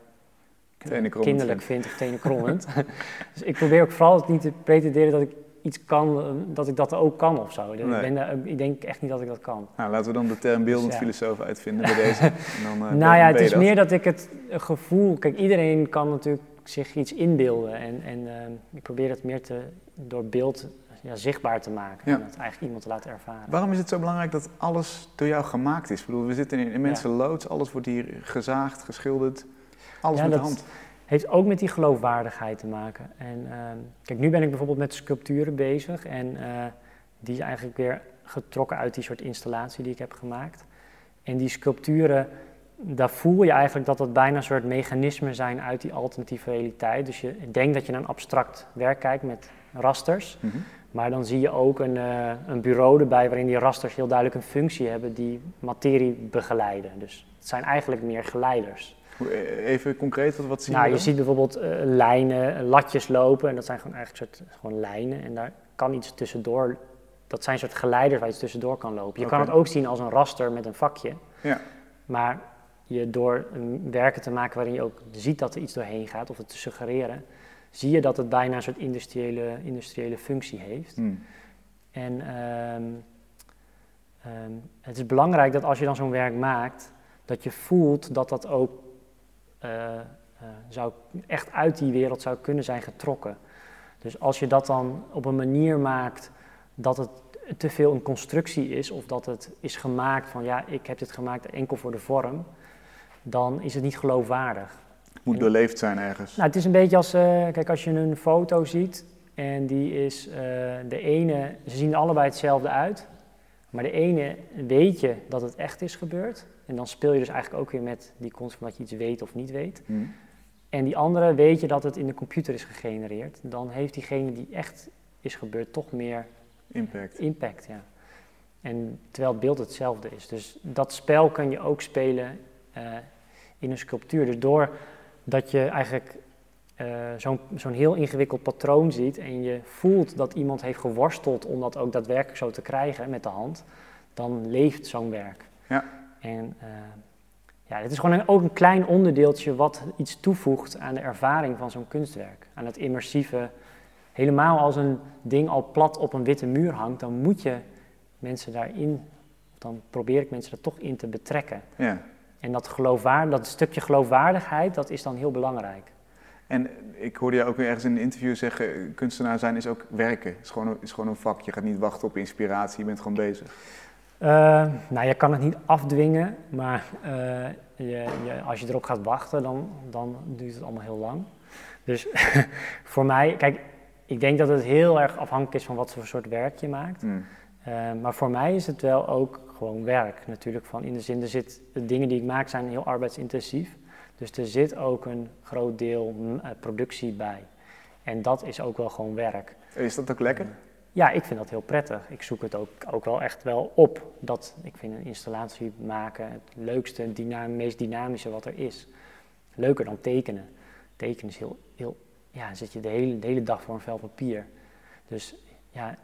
kinderlijk vindt of tenenkrommend. <laughs> dus ik probeer ook vooral niet te pretenderen dat ik iets kan, eh, dat ik dat ook kan of zo. Ik, ben daar- ik denk echt niet dat ik dat kan. Nou, laten we dan de term beeldend Dus ja. filosoof uitvinden bij deze. <laughs> En dan, eh, nou ja, het is dat. meer dat ik het gevoel... Kijk, iedereen kan natuurlijk zich iets inbeelden. En, en ehm, ik probeer het meer te, door beeld ja, zichtbaar te maken. Ja. En het eigenlijk iemand te laten ervaren. Waarom is het zo belangrijk dat alles door jou gemaakt is? Ik bedoel, we zitten in immense loods, alles wordt hier gezaagd, geschilderd, alles met de dat- hand. Heeft ook met die geloofwaardigheid te maken. En ehm, kijk, nu ben ik bijvoorbeeld met sculpturen bezig en eh, die is eigenlijk weer getrokken uit die soort installatie die ik heb gemaakt. En die sculpturen, daar voel je eigenlijk dat dat bijna een soort mechanismen zijn uit die alternatieve realiteit. Dus je denkt dat je naar een abstract werk kijkt met rasters, Mhm. maar dan zie je ook een, eh, een bureau erbij waarin die rasters heel duidelijk een functie hebben die materie begeleiden. Dus het zijn eigenlijk meer geleiders. Eh, Even concreet, wat, wat zien Nou, we je ziet bijvoorbeeld eh, lijnen, latjes lopen en dat zijn gewoon eigenlijk soort, gewoon lijnen en daar kan iets tussendoor dat zijn soort geleiders waar je tussendoor kan lopen. Je kan het ook zien als een raster met een vakje. Ja. Maar je door een werken te maken waarin je ook ziet dat er iets doorheen gaat, of het te suggereren, zie je dat het bijna een soort industriële, industriële functie heeft. Hm. En ehm, ehm, het is belangrijk dat als je dan zo'n werk maakt, dat je voelt dat dat ook zou, echt uit die wereld zou kunnen zijn getrokken. Dus als je dat dan op een manier maakt dat het te veel een constructie is, of dat het is gemaakt van ja, ik heb dit gemaakt enkel voor de vorm, dan is het niet geloofwaardig. Moet doorleefd zijn ergens. Nou, het is een beetje als, eh, kijk, als je een foto ziet en die is, eh, de ene, ze zien allebei hetzelfde uit, maar de ene weet je dat het echt is gebeurd. En dan speel je dus eigenlijk ook weer met die concept van dat je iets weet of niet weet. Hm. En die andere weet je dat het in de computer is gegenereerd. Dan heeft diegene die echt is gebeurd toch meer Impact. impact, ja. En terwijl het beeld hetzelfde is. Dus dat spel kan je ook spelen eh, in een sculptuur. Dus doordat je eigenlijk eh, zo'n zo'n heel ingewikkeld patroon ziet en je voelt dat iemand heeft geworsteld om dat ook daadwerkelijk zo te krijgen met de hand, dan leeft zo'n werk. Ja. En eh, ja, het is gewoon een, ook een klein onderdeeltje wat iets toevoegt aan de ervaring van zo'n kunstwerk. Aan het immersieve. Helemaal als een ding al plat op een witte muur hangt, dan moet je mensen daarin, dan probeer ik mensen er toch in te betrekken. Ja. En dat, geloofwaard, dat stukje geloofwaardigheid, dat is dan heel belangrijk. En ik hoorde je ook weer ergens in een interview zeggen, kunstenaar zijn is ook werken. Is gewoon, een- is gewoon een vak. Je gaat niet wachten op inspiratie, je bent gewoon bezig. Eh, nou, je kan het niet afdwingen, maar eh, je, je, als je erop gaat wachten, dan, dan duurt het allemaal heel lang. Dus <laughs> voor mij, kijk, ik denk dat het heel erg afhankelijk is van wat voor soort werk je maakt. Hm. Eh, maar voor mij is het wel ook gewoon werk natuurlijk. Van in de zin, er zit, de dingen die ik maak zijn heel arbeidsintensief. Dus er zit ook een groot deel mm, productie bij. En dat is ook wel gewoon werk. Is dat ook lekker? Ja, ik vind dat heel prettig. Ik zoek het ook, ook wel echt wel op. Dat, ik vind een installatie maken het leukste, het meest dynamische wat er is. Leuker dan tekenen. Tekenen is heel, heel ja, dan zit je de hele, de hele dag voor een vel papier. Dus ja,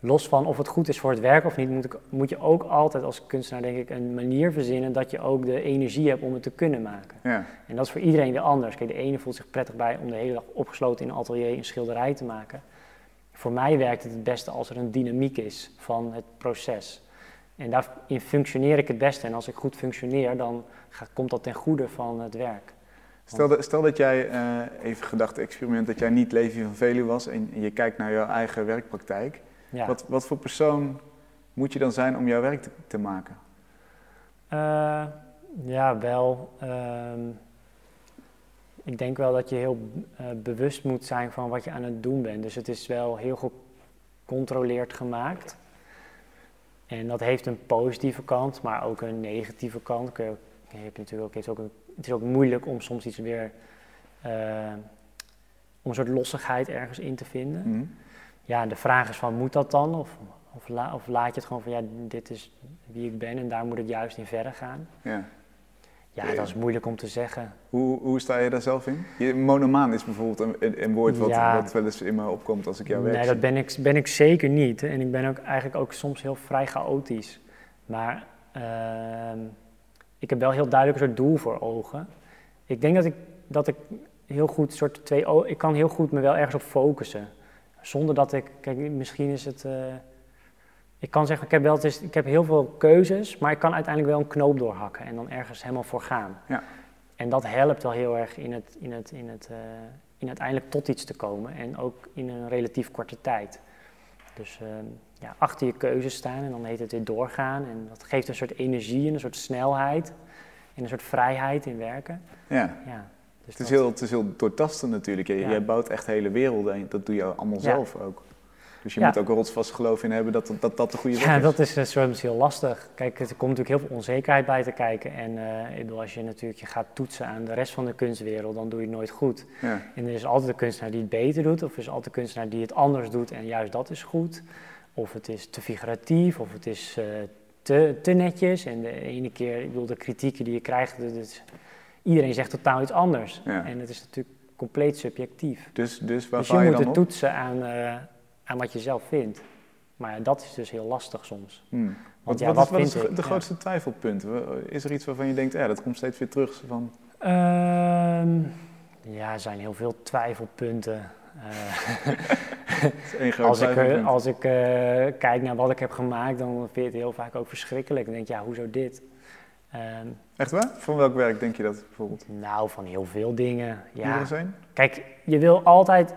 los van of het goed is voor het werk of niet, moet, ik, moet je ook altijd als kunstenaar denk ik een manier verzinnen dat je ook de energie hebt om het te kunnen maken. Ja. En dat is voor iedereen weer anders. Kijk, de ene voelt zich prettig bij om de hele dag opgesloten in een atelier een schilderij te maken. Voor mij werkt het het beste als er een dynamiek is van het proces. En daarin functioneer ik het beste. En als ik goed functioneer, dan gaat, komt dat ten goede van het werk. Stel, dat- stel dat jij, eh, even gedachte-experiment, dat jij niet Levi van Veluwe was en, je kijkt naar jouw eigen werkpraktijk. Ja. Wat, wat voor persoon moet je dan zijn om jouw werk te, te maken? Eh, ja, wel. ehm, ik denk wel dat je heel eh, bewust moet zijn van wat je aan het doen bent. Dus het is wel heel gecontroleerd gemaakt. En dat heeft een positieve kant, maar ook een negatieve kant. Je, hebt natuurlijk ook, het, is ook een- het is ook moeilijk om soms iets weer. eh, om een soort lossigheid ergens in te vinden. Hm? Ja, de vraag is van, moet dat dan? Of, of, la- of laat je het gewoon van, ja, dit is wie ik ben en daar moet ik juist in verder gaan? Ja. Ja, dat is moeilijk om te zeggen. Hoe, hoe sta je daar zelf in? Je, monomaan is bijvoorbeeld een, een, een woord wat, Ja. wat wel eens in me opkomt als ik jouw werk nee, zie. dat ben ik, ben ik zeker niet. En ik ben ook eigenlijk ook soms heel vrij chaotisch. Maar ehm, ik heb wel heel duidelijk een soort doel voor ogen. Ik denk dat ik, dat ik heel goed soort twee... Ik kan heel goed me wel ergens op focussen. Zonder dat ik... Kijk, misschien is het... eh, ik kan zeggen, ik heb, wel, is, ik heb heel veel keuzes, maar ik kan uiteindelijk wel een knoop doorhakken en dan ergens helemaal voor gaan. Ja. En dat helpt wel heel erg in het, in, het, in, het, eh, in uiteindelijk tot iets te komen en ook in een relatief korte tijd. Dus ehm, ja, achter je keuzes staan en dan heet het weer doorgaan. En dat geeft een soort energie en een soort snelheid en een soort vrijheid in werken. Ja. Ja, dus Het is, dat- heel, het is heel doortastend natuurlijk. Je, Ja. Jij bouwt echt hele werelden en dat doe je allemaal zelf ook. Dus je Ja. moet ook een rotsvast geloof in hebben dat dat, dat de goede weg Ja, is. dat is eh, soms heel lastig. Kijk, er komt natuurlijk heel veel onzekerheid bij te kijken. En eh, ik bedoel, als je natuurlijk je gaat toetsen aan de rest van de kunstwereld, dan doe je het nooit goed. Ja. En er is altijd een kunstenaar die het beter doet, of er is altijd een kunstenaar die het anders doet en juist dat is goed. Of het is te figuratief, of het is eh, te, te netjes. En de ene keer, ik bedoel, de kritieken die je krijgt, is, iedereen zegt totaal iets anders. Ja. En het is natuurlijk compleet subjectief. Dus, dus waar Dus je je moet dan het op? toetsen aan, aan wat je zelf vindt. Maar ja, dat is dus heel lastig soms. Hmm. Want Wat, ja, wat, wat is, wat is vind de, ik? Ja. grootste twijfelpunt? We- Is er iets waarvan je denkt, ja, dat komt steeds weer terug? Van, Ehm, ja, er zijn heel veel twijfelpunten. Eh, <laughs> als ik, eh, twijfelpunt. als ik eh, kijk naar wat ik heb gemaakt, dan vind je het heel vaak ook verschrikkelijk. Dan denk je, ja, hoezo dit? Ehm, Echt waar? Van welk werk denk je dat bijvoorbeeld? nou, van heel veel dingen. Ja. Kijk, je wil altijd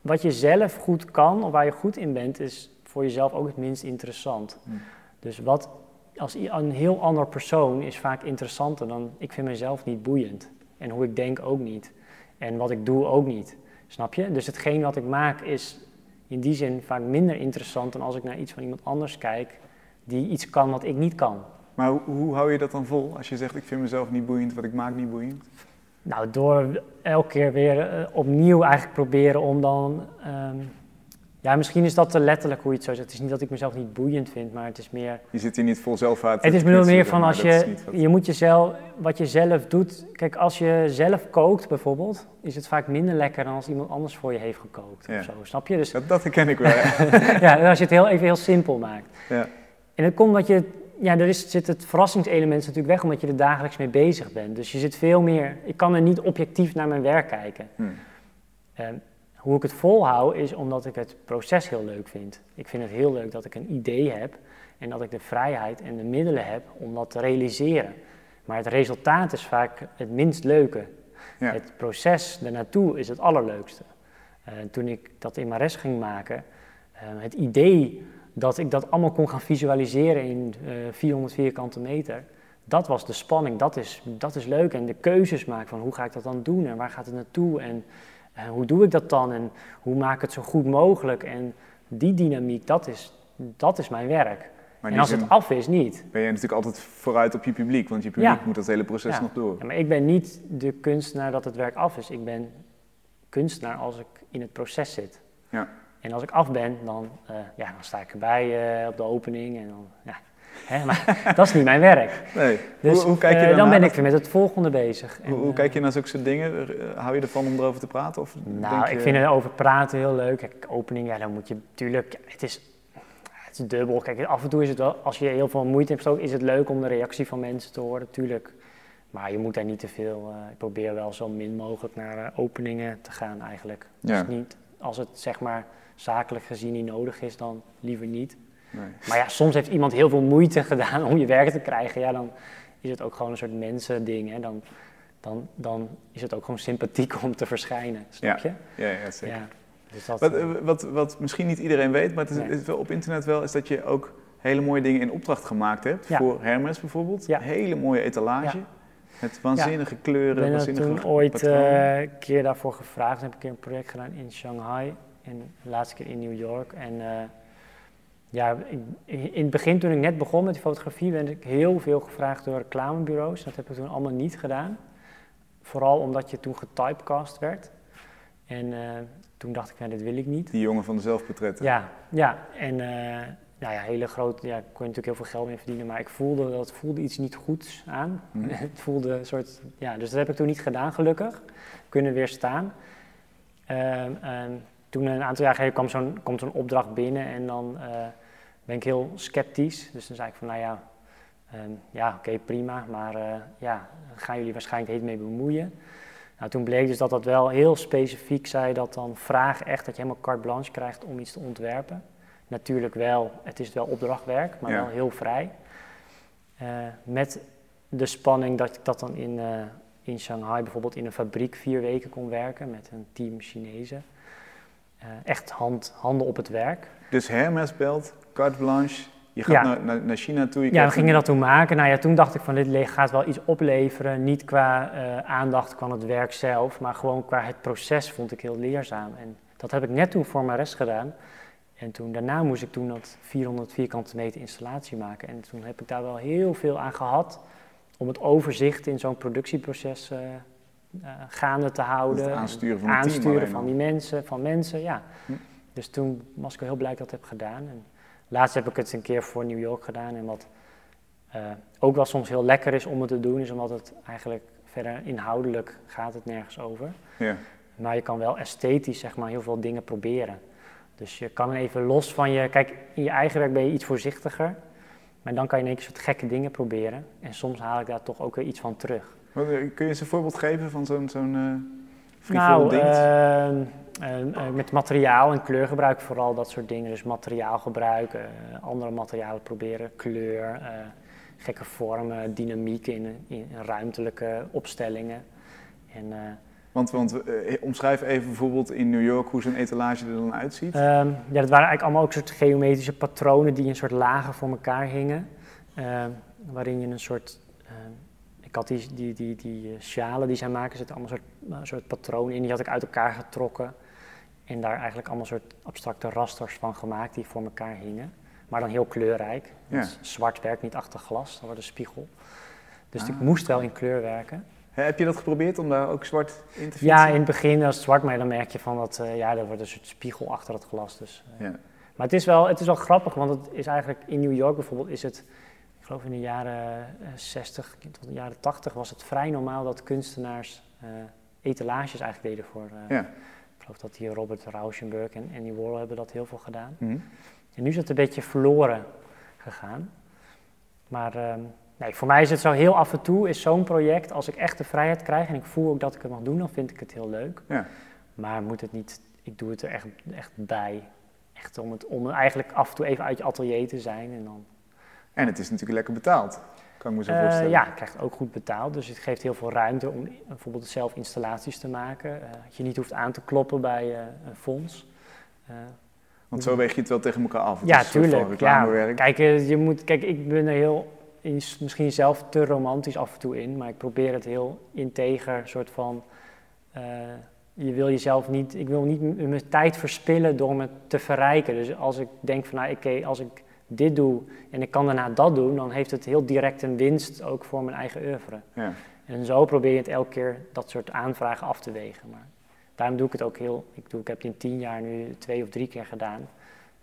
wat je zelf goed kan of waar je goed in bent, is voor jezelf ook het minst interessant. Hmm. Dus wat als een heel ander persoon is vaak interessanter dan ik vind mezelf niet boeiend. En hoe ik denk ook niet. En wat ik doe ook niet. Snap je? Dus hetgeen wat ik maak is in die zin vaak minder interessant dan als ik naar iets van iemand anders kijk die iets kan wat ik niet kan. Maar hoe, hoe hou je dat dan vol als je zegt, ik vind mezelf niet boeiend, wat ik maak niet boeiend? Nou, door elke keer weer eh, opnieuw eigenlijk proberen om dan. ehm, ja, misschien is dat te letterlijk hoe je het zo zegt. Het is niet dat ik mezelf niet boeiend vind, maar het is meer. Je zit hier niet vol zelfhaat. Het is meer van als dat je. wat- Je moet jezelf. Wat je zelf doet. Kijk, als je zelf kookt bijvoorbeeld, is het vaak minder lekker dan als iemand anders voor je heeft gekookt. Ja. Of zo, snap je? Dus Dat, dat herken ik wel. ja. <laughs> ja, als je het heel, even heel simpel maakt. Ja. En dat komt omdat je, ja, er is, zit het verrassingselement natuurlijk weg omdat je er dagelijks mee bezig bent. Dus je zit veel meer, ik kan er niet objectief naar mijn werk kijken. Hm. Ehm, hoe ik het volhoud is omdat ik het proces heel leuk vind. Ik vind het heel leuk dat ik een idee heb en dat ik de vrijheid en de middelen heb om dat te realiseren. Maar het resultaat is vaak het minst leuke. Ja. Het proces ernaartoe is het allerleukste. Eh, toen ik dat in Mares ging maken, eh, het idee dat ik dat allemaal kon gaan visualiseren in eh 400 vierkante meter, dat was de spanning, dat is, dat is leuk. En de keuzes maken van hoe ga ik dat dan doen en waar gaat het naartoe en eh, hoe doe ik dat dan en hoe maak ik het zo goed mogelijk. En die dynamiek, dat is, dat is mijn werk. Maar en als het af is, niet. ben je natuurlijk altijd vooruit op je publiek, want je publiek Ja. moet dat hele proces Ja. nog door. Ja, maar ik ben niet de kunstenaar dat het werk af is. Ik ben kunstenaar als ik in het proces zit. Ja. En als ik af ben, dan, eh, ja, dan sta ik erbij eh, op de opening. En dan, ja. Hè, maar <laughs> dat is niet mijn werk. Nee. Dus hoe, hoe kijk je eh, dan daarna? ben ik weer met het volgende bezig. En, Hoe, hoe kijk je naar zulke soort dingen? Hou je ervan om erover te praten? Of Nou, ik vind het over praten heel leuk. Kijk, opening, ja, dan moet je natuurlijk. Het is, het is dubbel. Kijk, af en toe is het wel, als je heel veel moeite hebt, is het leuk om de reactie van mensen te horen, tuurlijk. Maar je moet daar niet te veel. eh, ik probeer wel zo min mogelijk naar openingen te gaan, eigenlijk. Ja. Dus niet, als het zeg maar zakelijk gezien niet nodig is, dan liever niet. Nee. Maar ja, soms heeft iemand heel veel moeite <laughs> gedaan om je werk te krijgen. Ja, dan is het ook gewoon een soort mensending. Hè? Dan, dan, dan is het ook gewoon sympathiek om te verschijnen, snap je? Ja, ja, zeker. Ja, dus dat, Wat, eh, eh, wat, wat misschien niet iedereen weet, maar het is, Nee. het is wel op internet wel, is dat je ook hele mooie dingen in opdracht gemaakt hebt. Ja. Voor Hermes bijvoorbeeld. Ja. Hele mooie etalage. Ja. Met waanzinnige ik kleuren, ben er waanzinnige toen ooit eh, een keer daarvoor gevraagd. Dan heb ik een keer een project gedaan in Shanghai en de laatste keer in New York. En eh, ja, ik- in het begin toen ik net begon met die fotografie, werd ik heel veel gevraagd door reclamebureaus. Dat heb ik toen allemaal niet gedaan. Vooral omdat je toen getypecast werd. En eh, toen dacht ik, nou, dit wil ik niet. Die jongen van de zelfportretten. Ja, ja. En eh, nou ja, hele grote, ja, kon je natuurlijk heel veel geld mee verdienen, maar ik voelde dat voelde iets niet goeds aan. Hm. <laughs> het voelde een soort, ja, dus dat heb ik toen niet gedaan, gelukkig. Kunnen weerstaan. Ehm, ehm, toen een aantal jaar geleden kwam zo'n, komt zo'n opdracht binnen en dan eh, ben ik heel sceptisch. Dus dan zei ik van, nou ja, ehm, ja, oké, prima, maar eh, ja, gaan jullie waarschijnlijk heet mee bemoeien. Nou, toen bleek dus dat dat wel heel specifiek zei dat dan vragen echt dat je helemaal carte blanche krijgt om iets te ontwerpen. Natuurlijk wel, het is wel opdrachtwerk, maar Ja. wel heel vrij. Eh, met de spanning dat ik dat dan in, in Shanghai bijvoorbeeld in een fabriek vier weken kon werken met een team Chinezen. Eh, echt hand, handen op het werk. Dus Hermes belt, carte blanche. Je gaat Ja. naar, naar, naar China toe. Je Ja, we gingen een- dat toen maken. Nou ja, toen dacht ik van dit gaat wel iets opleveren. Niet qua eh, aandacht van het werk zelf, maar gewoon qua het proces vond ik heel leerzaam. En dat heb ik net toen voor mijn rest gedaan. En toen, daarna moest ik toen dat 400 vierkante meter installatie maken. En toen heb ik daar wel heel veel aan gehad om het overzicht in zo'n productieproces eh, gaande te houden. Het aansturen van het aansturen van die mensen, van mensen, ja. Hm. Dus toen was ik heel blij dat ik dat heb gedaan. En laatst heb ik het een keer voor New York gedaan. En wat eh, ook wel soms heel lekker is om het te doen, is omdat het eigenlijk verder inhoudelijk gaat het nergens over. Ja. Maar je kan wel esthetisch zeg maar heel veel dingen proberen. Dus je kan even los van je, kijk, in je eigen werk ben je iets voorzichtiger, maar dan kan je in één keer soort gekke dingen proberen. En soms haal ik daar toch ook weer iets van terug. Eh, Kun je eens een voorbeeld geven van zo'n zo'n frivol Nou, ehm, ehm, eh, met materiaal en kleurgebruik vooral dat soort dingen. Dus materiaalgebruik, andere materialen proberen, kleur, gekke vormen, dynamiek in, in ruimtelijke opstellingen. En, Want, want omschrijf even bijvoorbeeld in New York hoe zo'n etalage er dan uitziet. Ehm, ja, dat waren eigenlijk allemaal ook soort geometrische patronen die in soort lagen voor elkaar hingen. Waarin je een soort. Ik had die, die, die, die eh, sjalen die zij maken, zitten allemaal soort, een soort patronen in. Die had ik uit elkaar getrokken. En daar eigenlijk allemaal soort abstracte rasters van gemaakt die voor elkaar hingen. Maar dan heel kleurrijk. Ja. Zwart werkt niet achter glas, dat wordt een spiegel. Dus ik Ah. moest wel in kleur werken. Heb je dat geprobeerd om daar ook zwart in te fietsen? Ja, in het begin was het zwart, maar dan merk je van dat, eh, ja, er wordt een soort spiegel achter het glas. Dus, eh, Ja. Maar het is, wel, het is wel grappig, want het is eigenlijk in New York bijvoorbeeld, is het, geloof in de jaren eh, 60 tot de jaren 80 was het vrij normaal dat kunstenaars eh, etalages eigenlijk deden voor, eh, Ja. ik geloof dat hier Robert Rauschenberg en Andy Warhol hebben dat heel veel gedaan. Mhm. En nu is het een beetje verloren gegaan. Maar ehm, nee, voor mij is het zo heel af en toe, is zo'n project, als ik echt de vrijheid krijg en ik voel ook dat ik het mag doen, dan vind ik het heel leuk. Ja. Maar moet het niet, ik doe het er echt, echt bij. Echt om, het, om eigenlijk af en toe even uit je atelier te zijn en dan En het is natuurlijk lekker betaald, kan ik me zo eh, voorstellen. ja, je krijgt ook goed betaald. Dus het geeft heel veel ruimte om bijvoorbeeld zelf installaties te maken. eh, dat je niet hoeft aan te kloppen bij eh, een fonds. Want zo weeg je het wel tegen elkaar af. Het ja, tuurlijk. Ja. Kijk, je moet, kijk, ik ben er heel, is misschien zelf te romantisch af en toe in. Maar ik probeer het heel integer, soort van... je wil jezelf niet, ik wil niet mijn tijd verspillen door me te verrijken. Dus als ik denk van, nou, oké, als ik dit doe en ik kan daarna dat doen, dan heeft het heel direct een winst ook voor mijn eigen oeuvre. Ja. En zo probeer je het elke keer dat soort aanvragen af te wegen. Maar daarom doe ik het ook heel, ik, doe, ik heb het in tien jaar nu twee of drie keer gedaan.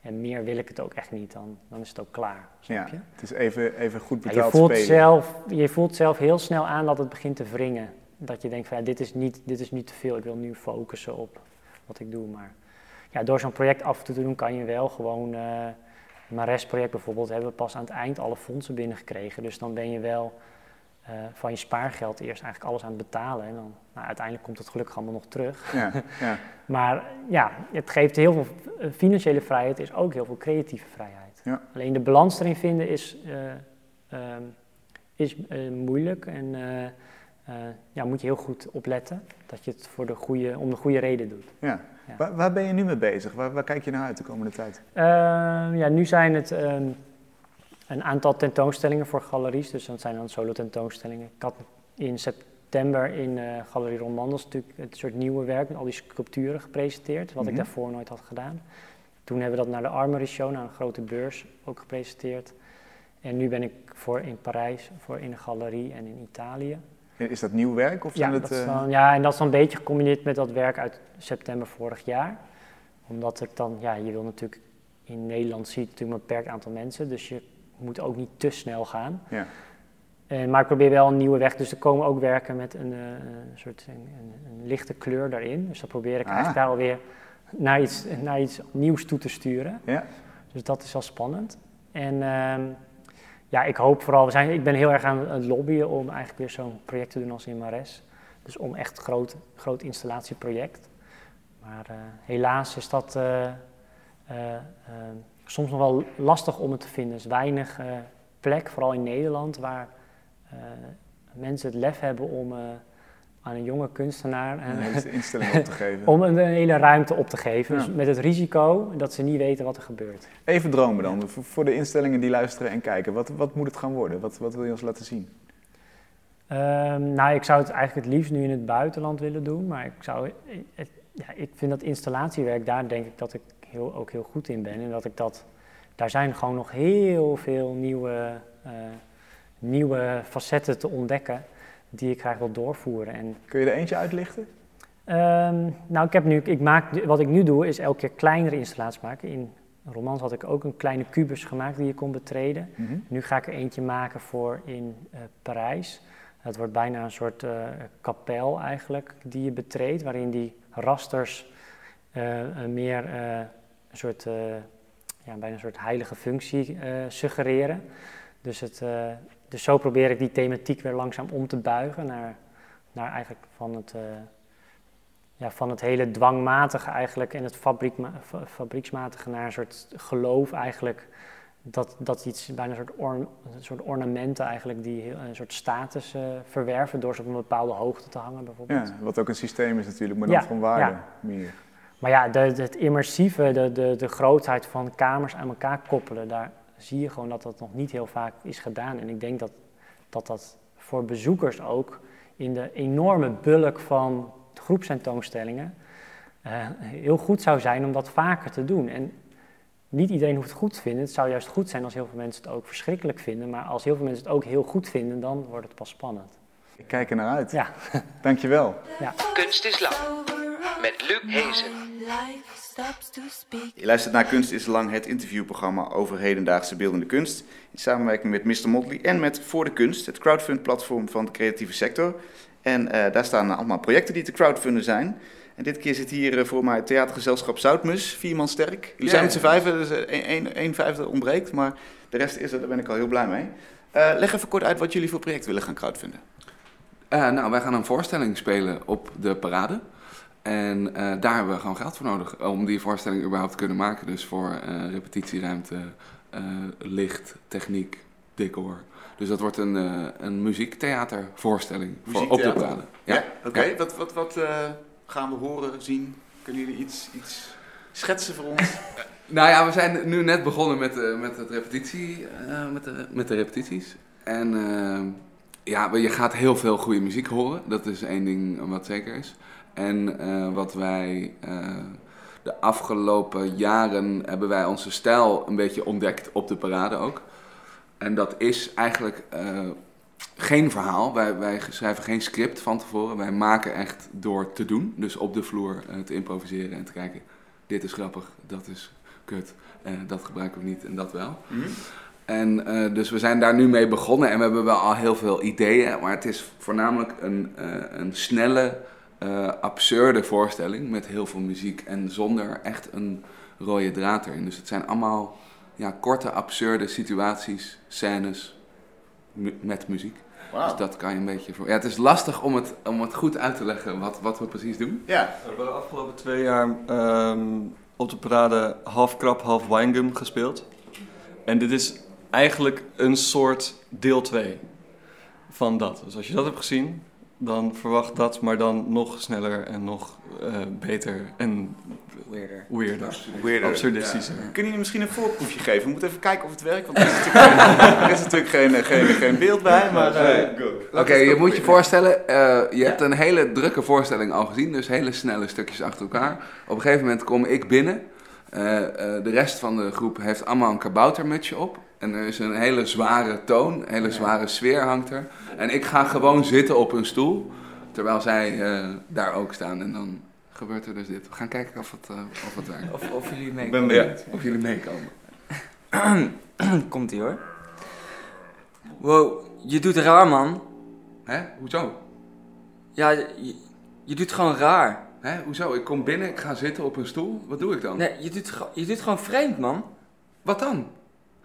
En meer wil ik het ook echt niet, dan, dan is het ook klaar, snap Ja, het is even, even goed Ja, betaald je, voelt spelen. zelf, je voelt zelf heel snel aan dat het begint te wringen. Dat je denkt van ja, dit is niet, dit is niet te veel, ik wil nu focussen op wat ik doe. Maar ja, door zo'n project af en toe te doen kan je wel gewoon... eh het Mares-project bijvoorbeeld hebben we pas aan het eind alle fondsen binnengekregen. Dus dan ben je wel eh, van je spaargeld eerst eigenlijk alles aan het betalen. En dan nou, uiteindelijk komt het gelukkig allemaal nog terug. Ja, ja. <laughs> Maar ja, het geeft heel veel eh, financiële vrijheid, is ook heel veel creatieve vrijheid. Ja. Alleen de balans erin vinden is, eh, ehm, is moeilijk en eh, ja, moet je heel goed opletten dat je het voor de goede, om de goede reden doet. ja. Ja. Waar, waar ben je nu mee bezig? Waar, waar kijk je naar uit de komende tijd? Ehm, ja, nu zijn het ehm, een aantal tentoonstellingen voor galeries, dus dat zijn dan solo tentoonstellingen. Ik had in september in eh, Galerie Romandels natuurlijk het soort nieuwe werk met al die sculpturen gepresenteerd, wat Mhm. ik daarvoor nooit had gedaan. Toen hebben we dat naar de Armory Show, naar een grote beurs, ook gepresenteerd. En nu ben ik voor in Parijs, voor in een galerie en in Italië. Is dat nieuw werk? Of Ja, zijn het, dat is eh, dan, ja, en dat is dan een beetje gecombineerd met dat werk uit september vorig jaar. Omdat ik dan, ja, je wil natuurlijk, in Nederland zie je natuurlijk een beperkt aantal mensen, dus je moet ook niet te snel gaan. Ja. En, maar ik probeer wel een nieuwe weg, dus er komen ook werken met een, eh, soort een, een, een lichte kleur daarin. Dus dan probeer ik Ah. eigenlijk daar alweer naar iets, naar iets nieuws toe te sturen. Ja. Dus dat is wel spannend. En ehm, ja, ik hoop vooral, we zijn, ik ben heel erg aan het lobbyen om eigenlijk weer zo'n project te doen als in Mares. Dus om echt groot, groot installatieproject. Maar eh, helaas is dat eh, eh, soms nog wel lastig om het te vinden. Er is weinig plek, vooral in Nederland, waar mensen het lef hebben om aan een jonge kunstenaar Een hele <laughs> instelling op te geven. om een, een hele ruimte op te geven. Ja. Dus met het risico dat ze niet weten wat er gebeurt. Even dromen dan, voor voor de instellingen die luisteren en kijken. Wat, wat moet het gaan worden? Wat, wat wil je ons laten zien? Ehm, nou, ik zou het eigenlijk het liefst nu in het buitenland willen doen, maar ik, zou, het, ja, ik vind dat installatiewerk, daar denk ik dat ik heel, ook heel goed in ben. En dat ik dat, daar zijn gewoon nog heel veel nieuwe, eh, nieuwe facetten te ontdekken die ik graag wil doorvoeren. En Kun je er eentje uitlichten? Ehm, nou, ik heb nu, ik maak, wat ik nu doe is elke keer kleinere installaties maken. In romans had ik ook een kleine kubus gemaakt die je kon betreden. Mhm. Nu ga ik er eentje maken voor in eh, Parijs. Het wordt bijna een soort eh, kapel eigenlijk die je betreedt, waarin die rasters eh, meer een soort, ja, bijna een soort heilige functie suggereren. Dus, het, eh, dus zo probeer ik die thematiek weer langzaam om te buigen naar, naar eigenlijk van het, eh, ja, van het hele dwangmatige eigenlijk en het fabriekma- fa- fabrieksmatige naar een soort geloof eigenlijk. Dat, dat iets, bijna een soort, or- een soort ornamenten eigenlijk die een soort status eh, verwerven door ze op een bepaalde hoogte te hangen bijvoorbeeld. Ja, wat ook een systeem is natuurlijk, maar dan Ja, van waarde ja. meer. Maar ja, de, de- het immersieve, de, de, de grootheid van kamers aan elkaar koppelen, daar zie je gewoon dat dat nog niet heel vaak is gedaan. En ik denk dat dat, dat voor bezoekers ook in de enorme bulk van groepsentoonstellingen eh, heel goed zou zijn om dat vaker te doen. En niet iedereen hoeft het goed te vinden. Het zou juist goed zijn als heel veel mensen het ook verschrikkelijk vinden. Maar als heel veel mensen het ook heel goed vinden, dan wordt het pas spannend. Ik kijk er naar uit. Ja. <laughs> Dankjewel. Kunst is lang. Met Luc Hezen. Life stops to speak. Je luistert naar Kunst is Lang, het interviewprogramma over hedendaagse beeldende kunst. In samenwerking met Mr. Motley en met Voor de Kunst, het crowdfund-platform van de creatieve sector. En eh, daar staan allemaal projecten die te crowdfunden zijn. En dit keer zit hier eh, voor mij het theatergezelschap Zoutmus, vier man sterk. Jullie Ja, zijn met z'n vijven, dus eh, één- één één vijfde ontbreekt, maar de rest is er, daar ben ik al heel blij mee. Eh, leg even kort uit wat jullie voor project willen gaan crowdfunden. Eh, nou, wij gaan een voorstelling spelen op de parade. En eh, daar hebben we gewoon geld voor nodig om die voorstelling überhaupt te kunnen maken. Dus voor eh, repetitieruimte, eh, licht, techniek, decor. Dus dat wordt een, eh een muziektheatervoorstelling voor op de Muziektheater? parade. Ja, oké. Ja. Wat, wat, wat eh, gaan we horen, zien? Kunnen jullie iets, iets schetsen voor ons? <laughs> Nou ja, we zijn nu net begonnen met, de met, het repetitie, eh, met, de, met de repetities. En ja, je gaat heel veel goede muziek horen. Dat is één ding wat zeker is. En eh, wat wij eh, de afgelopen jaren hebben wij onze stijl een beetje ontdekt op de parade ook. En dat is eigenlijk eh, geen verhaal. Wij, wij schrijven geen script van tevoren. Wij maken echt door te doen. Dus op de vloer te improviseren en te kijken. Dit is grappig, dat is kut. dat gebruiken we niet en dat wel. En eh, dus we zijn daar nu mee begonnen en we hebben wel al heel veel ideeën. Maar het is voornamelijk een, een snelle, eh, absurde voorstelling met heel veel muziek en zonder echt een rode draad erin. Dus het zijn allemaal ja, korte, absurde situaties, scènes mu- met muziek. Dus dat kan je een beetje voor. Ja, het is lastig om het, om het goed uit te leggen wat, wat we precies doen. Ja, We hebben de afgelopen twee jaar ehm, op de parade half krap, half winegum gespeeld. En dit is eigenlijk een soort deel 2 van dat. Dus als je dat hebt gezien, dan verwacht dat, maar dan nog sneller en nog eh, beter en Weirder. weirder. weirder. Absurdistischer. Kunnen jullie misschien een voorproefje geven? We moeten even kijken of het werkt, want er is <laughs> natuurlijk geen, er is natuurlijk geen, geen, geen beeld bij. Maar, eh, Oké, je moet je voorstellen, eh, je hebt een hele drukke voorstelling al gezien, dus hele snelle stukjes achter elkaar. Op een gegeven moment kom ik binnen. Eh, eh, de rest van de groep heeft allemaal een kaboutermutsje op. En er is een hele zware toon, een hele zware sfeer hangt er. En ik ga gewoon zitten op een stoel, terwijl zij eh, daar ook staan. En dan gebeurt er dus dit. We gaan kijken of het, eh, of het werkt. Of, of jullie mee. Ik ben Ja, benieuwd. of jullie meekomen. <clears throat> Komt ie hoor. Wow, je doet raar man. Hè? Hoezo? Ja, je, je doet gewoon raar. Hè? Hoezo? Ik kom binnen, ik ga zitten op een stoel. Wat doe ik dan? Nee, je doet, je doet gewoon vreemd man. Wat dan?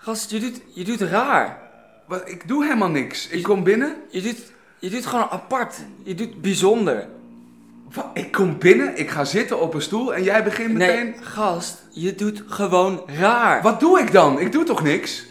Gast, je doet, je doet raar. Wat, ik doe helemaal niks. Ik kom binnen. Je doet, je doet gewoon apart. Je doet bijzonder. Wa- Ik kom binnen, ik ga zitten op een stoel en jij begint meteen... Nee, gast, je doet gewoon raar. Wat doe ik dan? Ik doe toch niks?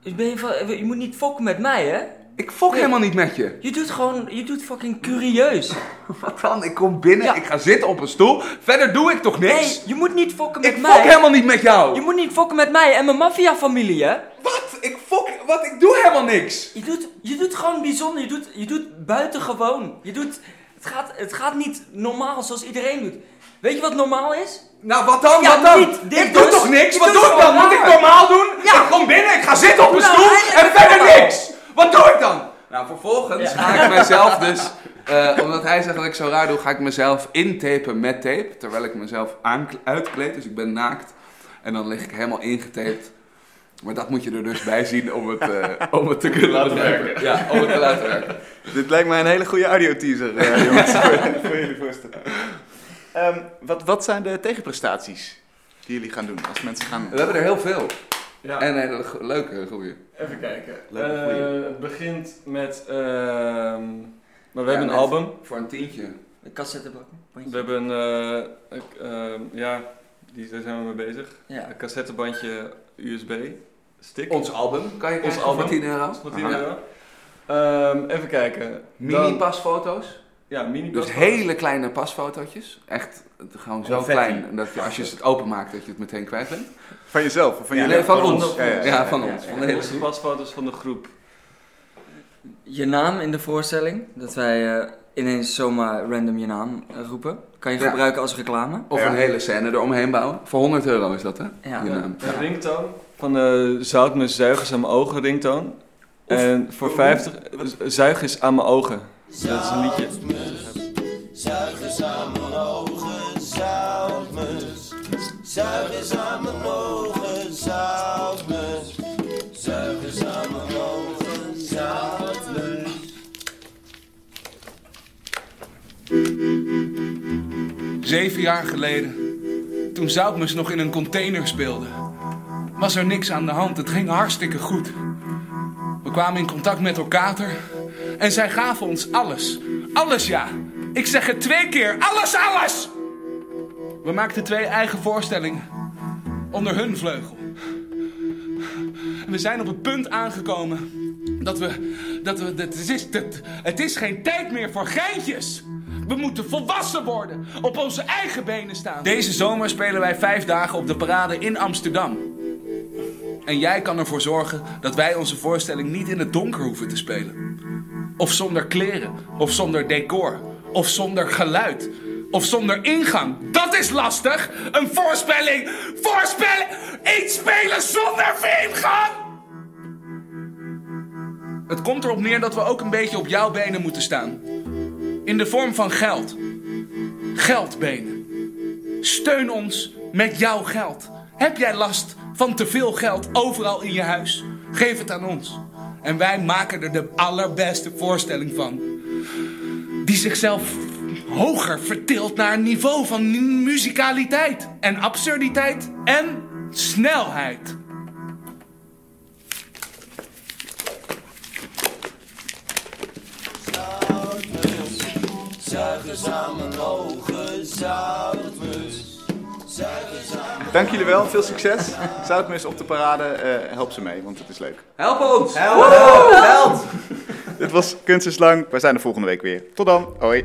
Je, ben je, van- je moet niet fokken met mij, hè? Ik fok Nee. helemaal niet met je. Je doet gewoon, je doet fucking curieus. <laughs> Wat dan? Ik kom binnen, Ja. ik ga zitten op een stoel. Verder doe ik toch niks? Nee, je moet niet fokken met ik mij. fok helemaal niet met jou. Je moet niet fokken met mij en mijn maffiafamilie, hè? Wat? Ik fok... Wat? Ik doe helemaal niks. Je doet, je doet gewoon bijzonder. Je doet, je doet buitengewoon. Je doet, het, gaat, het gaat niet normaal zoals iedereen doet. Weet je wat normaal is? Nou, wat dan? Ja, wat dan? ik doe dus. toch niks? Je Wat doe ik dan? Moet ik normaal doen? Ja. Ik kom binnen, ik ga zitten op een Nou, stoel en verder niks. Wat doe ik dan? Nou, vervolgens ga ik mezelf dus... eh, omdat hij zegt dat ik zo raar doe, ga ik mezelf intapen met tape. Terwijl ik mezelf uitkleed, dus ik ben naakt. En dan lig ik helemaal ingetaped. Maar dat moet je er dus bij zien om het, eh, om het te kunnen Laten werken. Ja, om het te laten werken. Dit lijkt mij een hele goede audioteaser, eh jongens, voor, <laughs> voor jullie voorstellen. Ehm, wat, wat zijn de tegenprestaties? die jullie gaan doen? Als mensen gaan... We hebben er heel veel. Ja. En hele go- leuke, goeie. Even kijken. Leuke Eh, het begint met. ehm, maar we Ja, hebben een album. Voor een tientje. Een cassettebak. We hebben een. eh, ik, ehm, ja, die, daar zijn we mee bezig. Ja. Een cassettebandje USB. Stick. Ons album kan je Ons album. voor 10 euro. Voor 10 Aha. euro. Ehm, even kijken. Mini-pasfoto's. Ja, mini Dus hele kleine pasfotootjes. Echt gewoon zo Confetti. klein dat je, als je het openmaakt dat je het meteen kwijt bent. Van jezelf of van Ja, jullie? nee, van Van ons. ons. Ja, Ja, ja, ja, van ja, ons. ja. Van de hele groep. pasfoto's van de groep. Je naam in de voorstelling. Dat wij eh, ineens zomaar random je naam eh, roepen. Kan je Ja. gebruiken als reclame. Of Ja. een hele scène eromheen bouwen. Voor 100 euro is dat, hè? Ja. Je naam. Een ringtoon van de Zout met zuigers aan mijn ogen ringtoon. En voor 50, zuig is aan mijn ogen. Dat is een liedje. Zuig eens aan mijn ogen, zoutmus. Zuig eens aan mijn ogen, zoutmus. Zuig eens aan mijn ogen, zoutmus. Zeven jaar geleden, toen Zoutmus nog in een container speelde, was er niks aan de hand. Het ging hartstikke goed. We kwamen in contact met Orkater en zij gaven ons alles. Alles ja. Ik zeg het twee keer. Alles, alles! We maakten twee eigen voorstellingen onder hun vleugel. We zijn op het punt aangekomen dat we. dat we. Dat het, is, het is geen tijd meer voor geintjes. We moeten volwassen worden, op onze eigen benen staan. Deze zomer spelen wij vijf dagen op de parade in Amsterdam. En jij kan ervoor zorgen dat wij onze voorstelling niet in het donker hoeven te spelen. Of zonder kleren, of zonder decor, of zonder geluid, of zonder ingang. Dat is lastig! Een voorspelling! Voorspelling! Iets spelen zonder ingang! Het komt erop neer dat we ook een beetje op jouw benen moeten staan. In de vorm van geld. Geldbenen. Steun ons met jouw geld. Heb jij last van te veel geld overal in je huis? Geef het aan ons. En wij maken er de allerbeste voorstelling van. Die zichzelf hoger vertilt naar een niveau van mu- muzikaliteit en absurditeit en snelheid. Zuig eens aan mijn ogen, zoutmus. Dank jullie wel, veel succes. Zoutmus op de parade, eh, help ze mee, want het is leuk. Help ons! Dit was Kunst is Lang. Wij zijn er volgende week weer. Tot dan. Hoi.